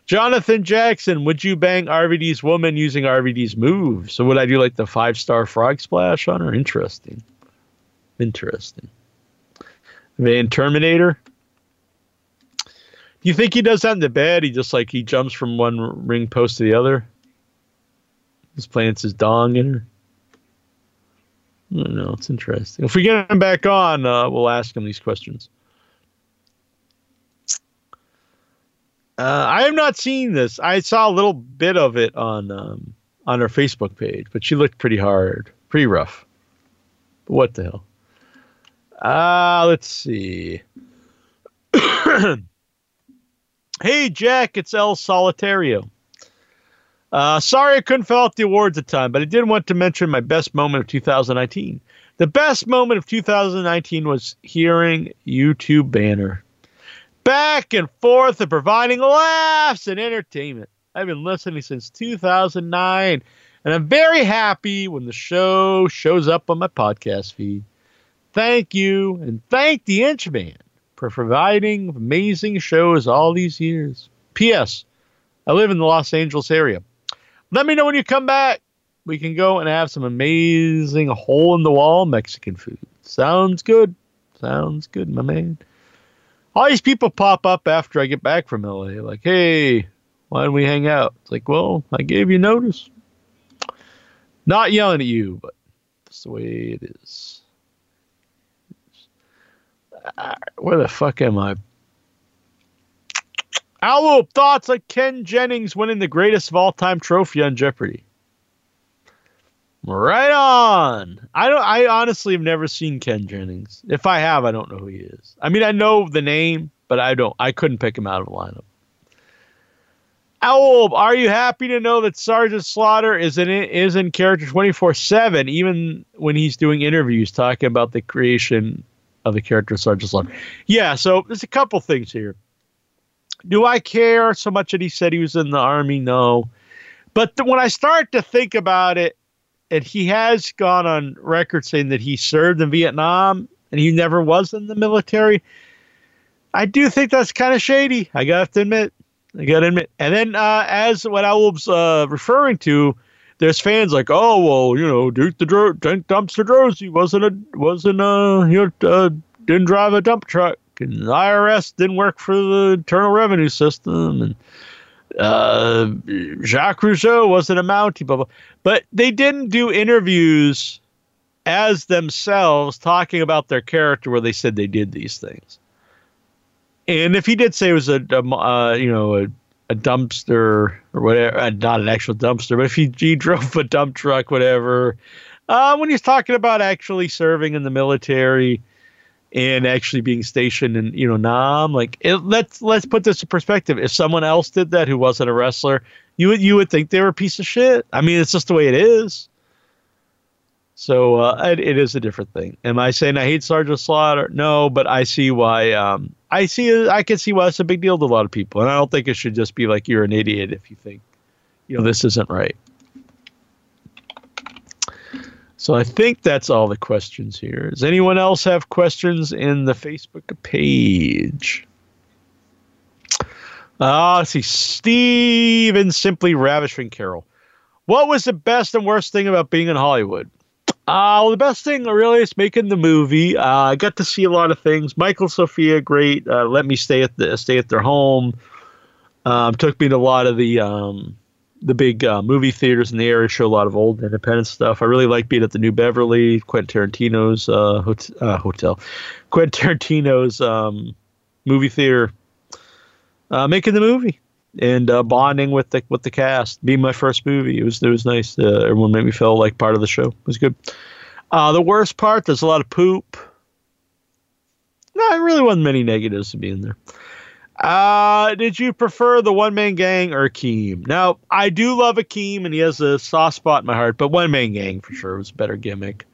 E: Jonathan Jackson, would you bang RVD's woman using RVD's move? So would I do like the five star frog splash on her? Interesting. Interesting. Van Terminator. Do you think he does that in the bed? He just like he jumps from one ring post to the other. Just plants his dong in her. I don't know. It's interesting. If we get him back on, uh, we'll ask him these questions. Uh, I have not seen this. I saw a little bit of it on um, on her Facebook page, but she looked pretty hard, pretty rough. What the hell? Ah, uh, let's see. hey, Jack, it's El Solitario. Uh, sorry I couldn't fill out the awards at time, but I did want to mention my best moment of 2019. The best moment of 2019 was hearing YouTube banner back and forth and providing laughs and entertainment. I've been listening since 2009, and I'm very happy when the show shows up on my podcast feed. Thank you, and thank the Inchman for providing amazing shows all these years. P.S. I live in the Los Angeles area. Let me know when you come back. We can go and have some amazing hole in the wall Mexican food. Sounds good. Sounds good, my man all these people pop up after I get back from LA, like, hey, why don't we hang out? It's like, well, I gave you notice. Not yelling at you, but that's the way it is. Ah, where the fuck am I? Owl thoughts like Ken Jennings winning the greatest of all time trophy on Jeopardy. Right on. I don't. I honestly have never seen Ken Jennings. If I have, I don't know who he is. I mean, I know the name, but I don't. I couldn't pick him out of the lineup. Owl, are you happy to know that Sergeant Slaughter is in is in character twenty four seven, even when he's doing interviews talking about the creation of the character Sergeant Slaughter? Yeah. So there's a couple things here. Do I care so much that he said he was in the army? No. But when I start to think about it, and he has gone on record saying that he served in Vietnam and he never was in the military. I do think that's kind of shady. I got to admit. I got to admit. And then, uh, as what I was uh, referring to, there's fans like, oh well, you know, Duke the Dro- Dumpster Droese wasn't a wasn't a you know uh, didn't drive a dump truck, and the IRS didn't work for the Internal Revenue System, and uh, Jacques Rougeau wasn't a Mountie, blah, blah. But they didn't do interviews as themselves talking about their character where they said they did these things. And if he did say it was a, uh, you know, a, a dumpster or whatever, uh, not an actual dumpster, but if he, he drove a dump truck, whatever, uh, when he's talking about actually serving in the military, and actually being stationed in you know Nam. Like it, let's let's put this in perspective. If someone else did that who wasn't a wrestler, you would you would think they were a piece of shit. I mean, it's just the way it is. So uh, it, it is a different thing. Am I saying I hate Sergeant Slaughter? No, but I see why. Um, I see. I can see why it's a big deal to a lot of people, and I don't think it should just be like you're an idiot if you think, you know, this isn't right. So I think that's all the questions here. Does anyone else have questions in the Facebook page? Ah, uh, see. Steven simply ravishing Carol. What was the best and worst thing about being in Hollywood? Uh, well, the best thing really is making the movie. Uh, I got to see a lot of things. Michael Sophia, great. Uh, let me stay at the stay at their home. Um, took me to a lot of the um, the big uh, movie theaters in the area. Show a lot of old independent stuff. I really like being at the New Beverly, Quentin Tarantino's uh, hot- uh, hotel, Quentin Tarantino's um, movie theater, uh, making the movie and uh, bonding with the with the cast. Being my first movie, it was it was nice. Uh, everyone made me feel like part of the show. It was good. The worst part, there's a lot of poop. No, it really wasn't many negatives to be in there. Uh, did you prefer the one man gang or Akeem? Now, I do love Akeem, and he has a soft spot in my heart, but one man gang for sure was a better gimmick.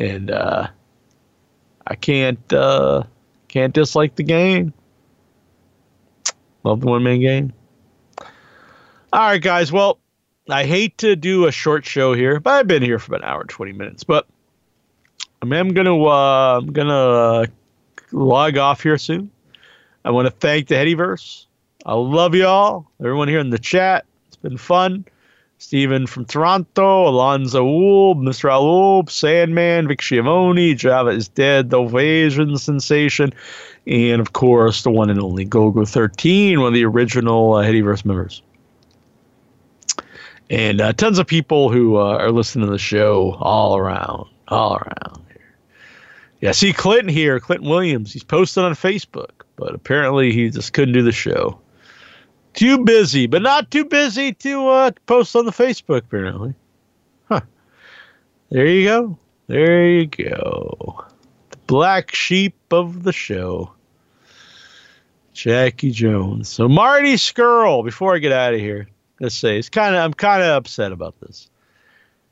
E: And uh, I can't uh, can't dislike the gang. Love the one man gang. All right, guys. Well, I hate to do a short show here, but I've been here for about an hour and twenty minutes. But I I'm gonna uh, I'm gonna log off here soon. I want to thank the Headyverse. I love y'all. Everyone here in the chat. It's been fun. Stephen from Toronto, Alonzo Woolb, Mr. Aloob, Sandman, Vic Schiavone, Java is Dead, the Asian Sensation, and of course the one and only Gogo 13, one of the original uh, members. And uh, tons of people who uh, are listening to the show all around, all around here. Yeah, see Clinton here, Clinton Williams. He's posted on Facebook, but apparently he just couldn't do the show. Too busy, but not too busy to uh, post on the Facebook, apparently. Huh. There you go. There you go. The black sheep of the show. Jackie Jones. So Marty Scurll, before I get out of here, let's say it's kind of I'm kind of upset about this.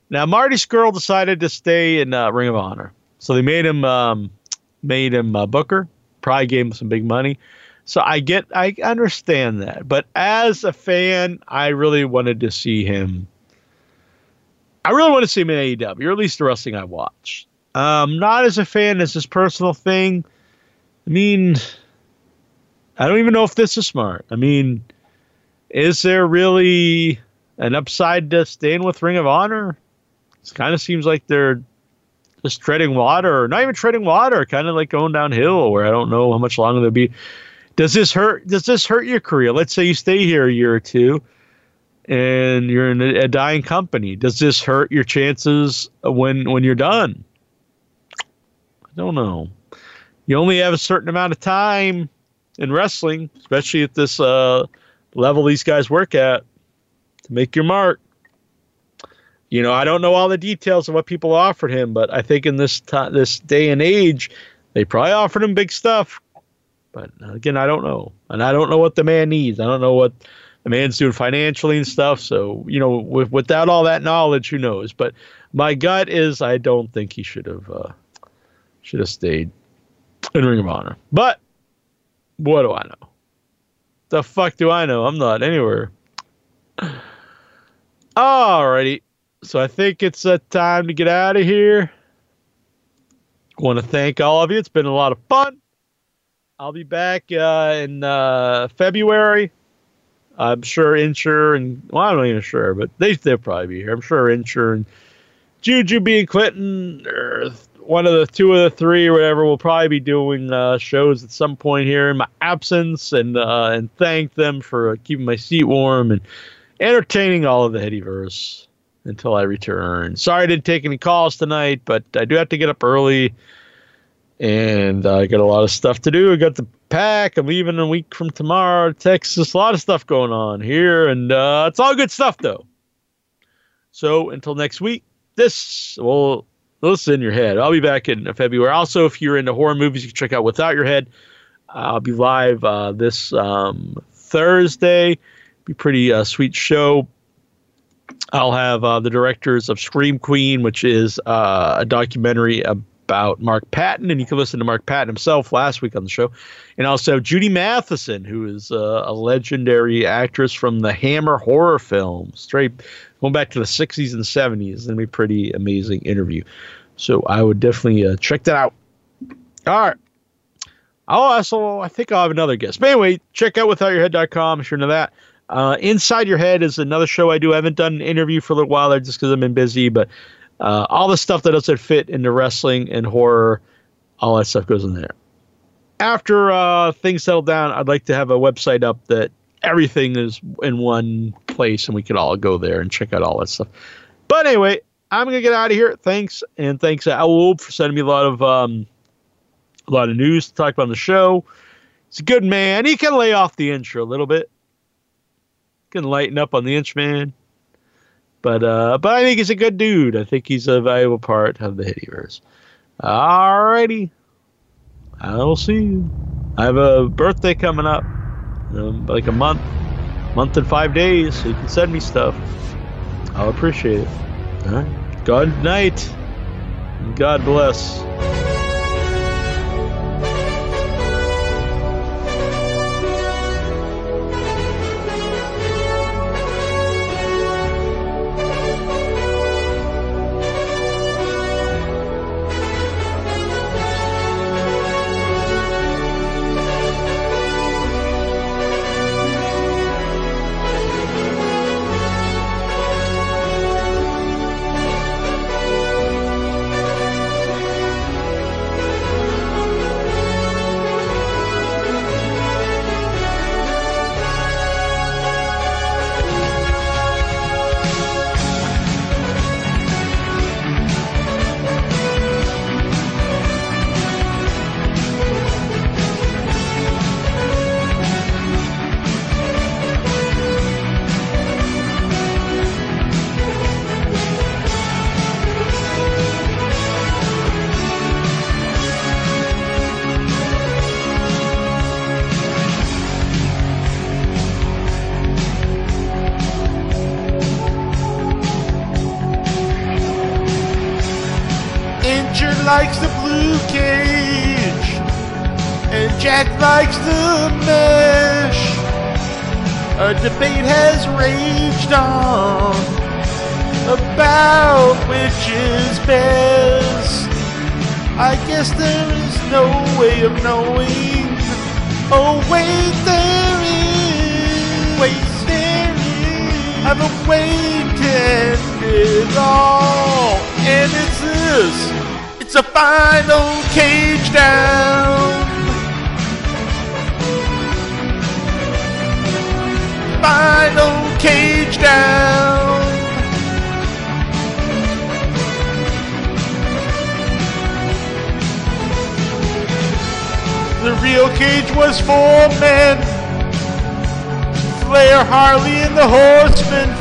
E: Now Marty Scurll decided to stay in uh, Ring of Honor, so they made him um, made him uh, Booker. Probably gave him some big money. So I get I understand that, but as a fan, I really wanted to see him. I really want to see him in AEW, or at least the wrestling I watch. Um, not as a fan, as his personal thing. I mean, I don't even know if this is smart. I mean, is there really an upside to staying with Ring of Honor? It kind of seems like they're just treading water, or not even treading water, kind of like going downhill. Where I don't know how much longer they'll be. Does this hurt? Does this hurt your career? Let's say you stay here a year or two, and you're in a, a dying company. Does this hurt your chances when when you're done? I don't know. You only have a certain amount of time in wrestling, especially at this uh, level these guys work at, to make your mark. You know, I don't know all the details of what people offered him, but I think in this ti this day and age, they probably offered him big stuff. But again, I don't know, and I don't know what the man needs. I don't know what the man's doing financially and stuff. So you know, with, without all that knowledge, who knows? But my gut is I don't think he should have uh, should have stayed in Ring of Honor. But what do I know? The fuck do I know? I'm not anywhere. Alrighty. So I think it's uh, time to get out of here. Want to thank all of you. It's been a lot of fun. I'll be back uh, in uh, February. I'm sure Incher and well, I'm not even sure, but they they'll probably be here. I'm sure Incher and Juju being Clinton or one of the two of the three or whatever will probably be doing uh, shows at some point here in my absence, and uh, and thank them for keeping my seat warm and entertaining all of the Headyverse until I return. Sorry I didn't take any calls tonight, but I do have to get up early and I got a lot of stuff to do. I got the pack. I'm leaving a week from tomorrow to Texas. A lot of stuff going on here, and uh, it's all good stuff though. So until next week, this will this in your head. I'll be back in February. Also, if you're into horror movies, you can check out Without Your Head. I'll be live uh, this um, Thursday. Be pretty uh, sweet show. I'll have uh, the directors of Scream Queen, which is uh, a documentary about Mark Patton, and you can listen to Mark Patton himself last week on the show. And also Judy Matheson, who is uh, a legendary actress from the Hammer horror film, straight going back to the 60s and 70s. It's to be a pretty amazing interview. So I would definitely uh, check that out. All right. I'll also, I think I'll have another guest. But anyway, check out withoutyourhead.com if you're into that. Uh, Inside Your Head is another show I do. I haven't done an interview for a little while there just because I've been busy, but uh, all the stuff that doesn't fit into wrestling and horror, all that stuff goes in there. After uh, things settle down, I'd like to have a website up that everything is in one place and we could all go there and check out all that stuff. But anyway, I'm gonna get out of here. Thanks and thanks to Al for sending me a lot of um, a lot of news to talk about on the show. He's a good man. He can lay off the intro a little bit. Can lighten up on the inch man. But uh, but I think he's a good dude. I think he's a valuable part of the Headyverse. Alrighty. I'll see you. I have a birthday coming up. Um, like a month. Month and five days. So you can send me stuff. I'll appreciate it. Alright. Good night. God bless.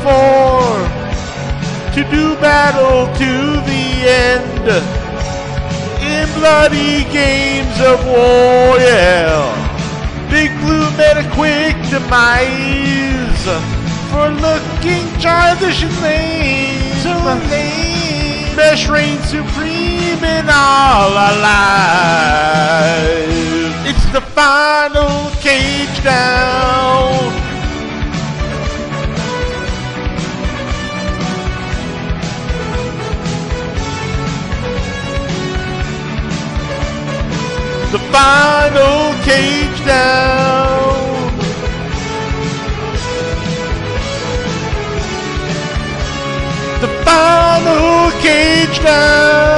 F: Four to do battle to the end in bloody games of war. Yeah, Big Blue met a quick demise for looking childish and lame. So lame. Mesh reigns supreme in all our lives. It's the final cage down. Final cage down. The final cage down.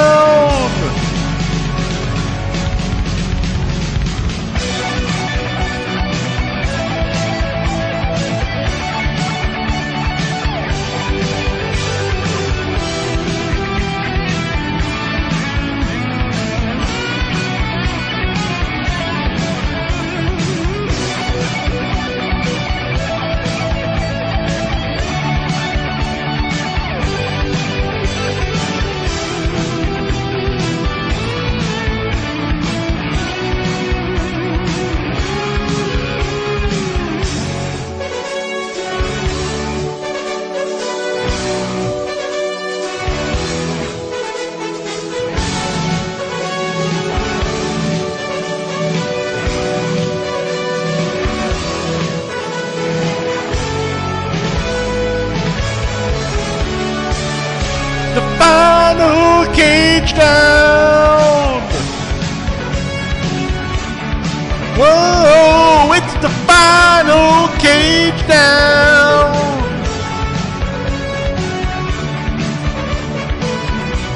F: Down.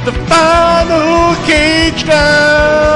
F: The final cage down.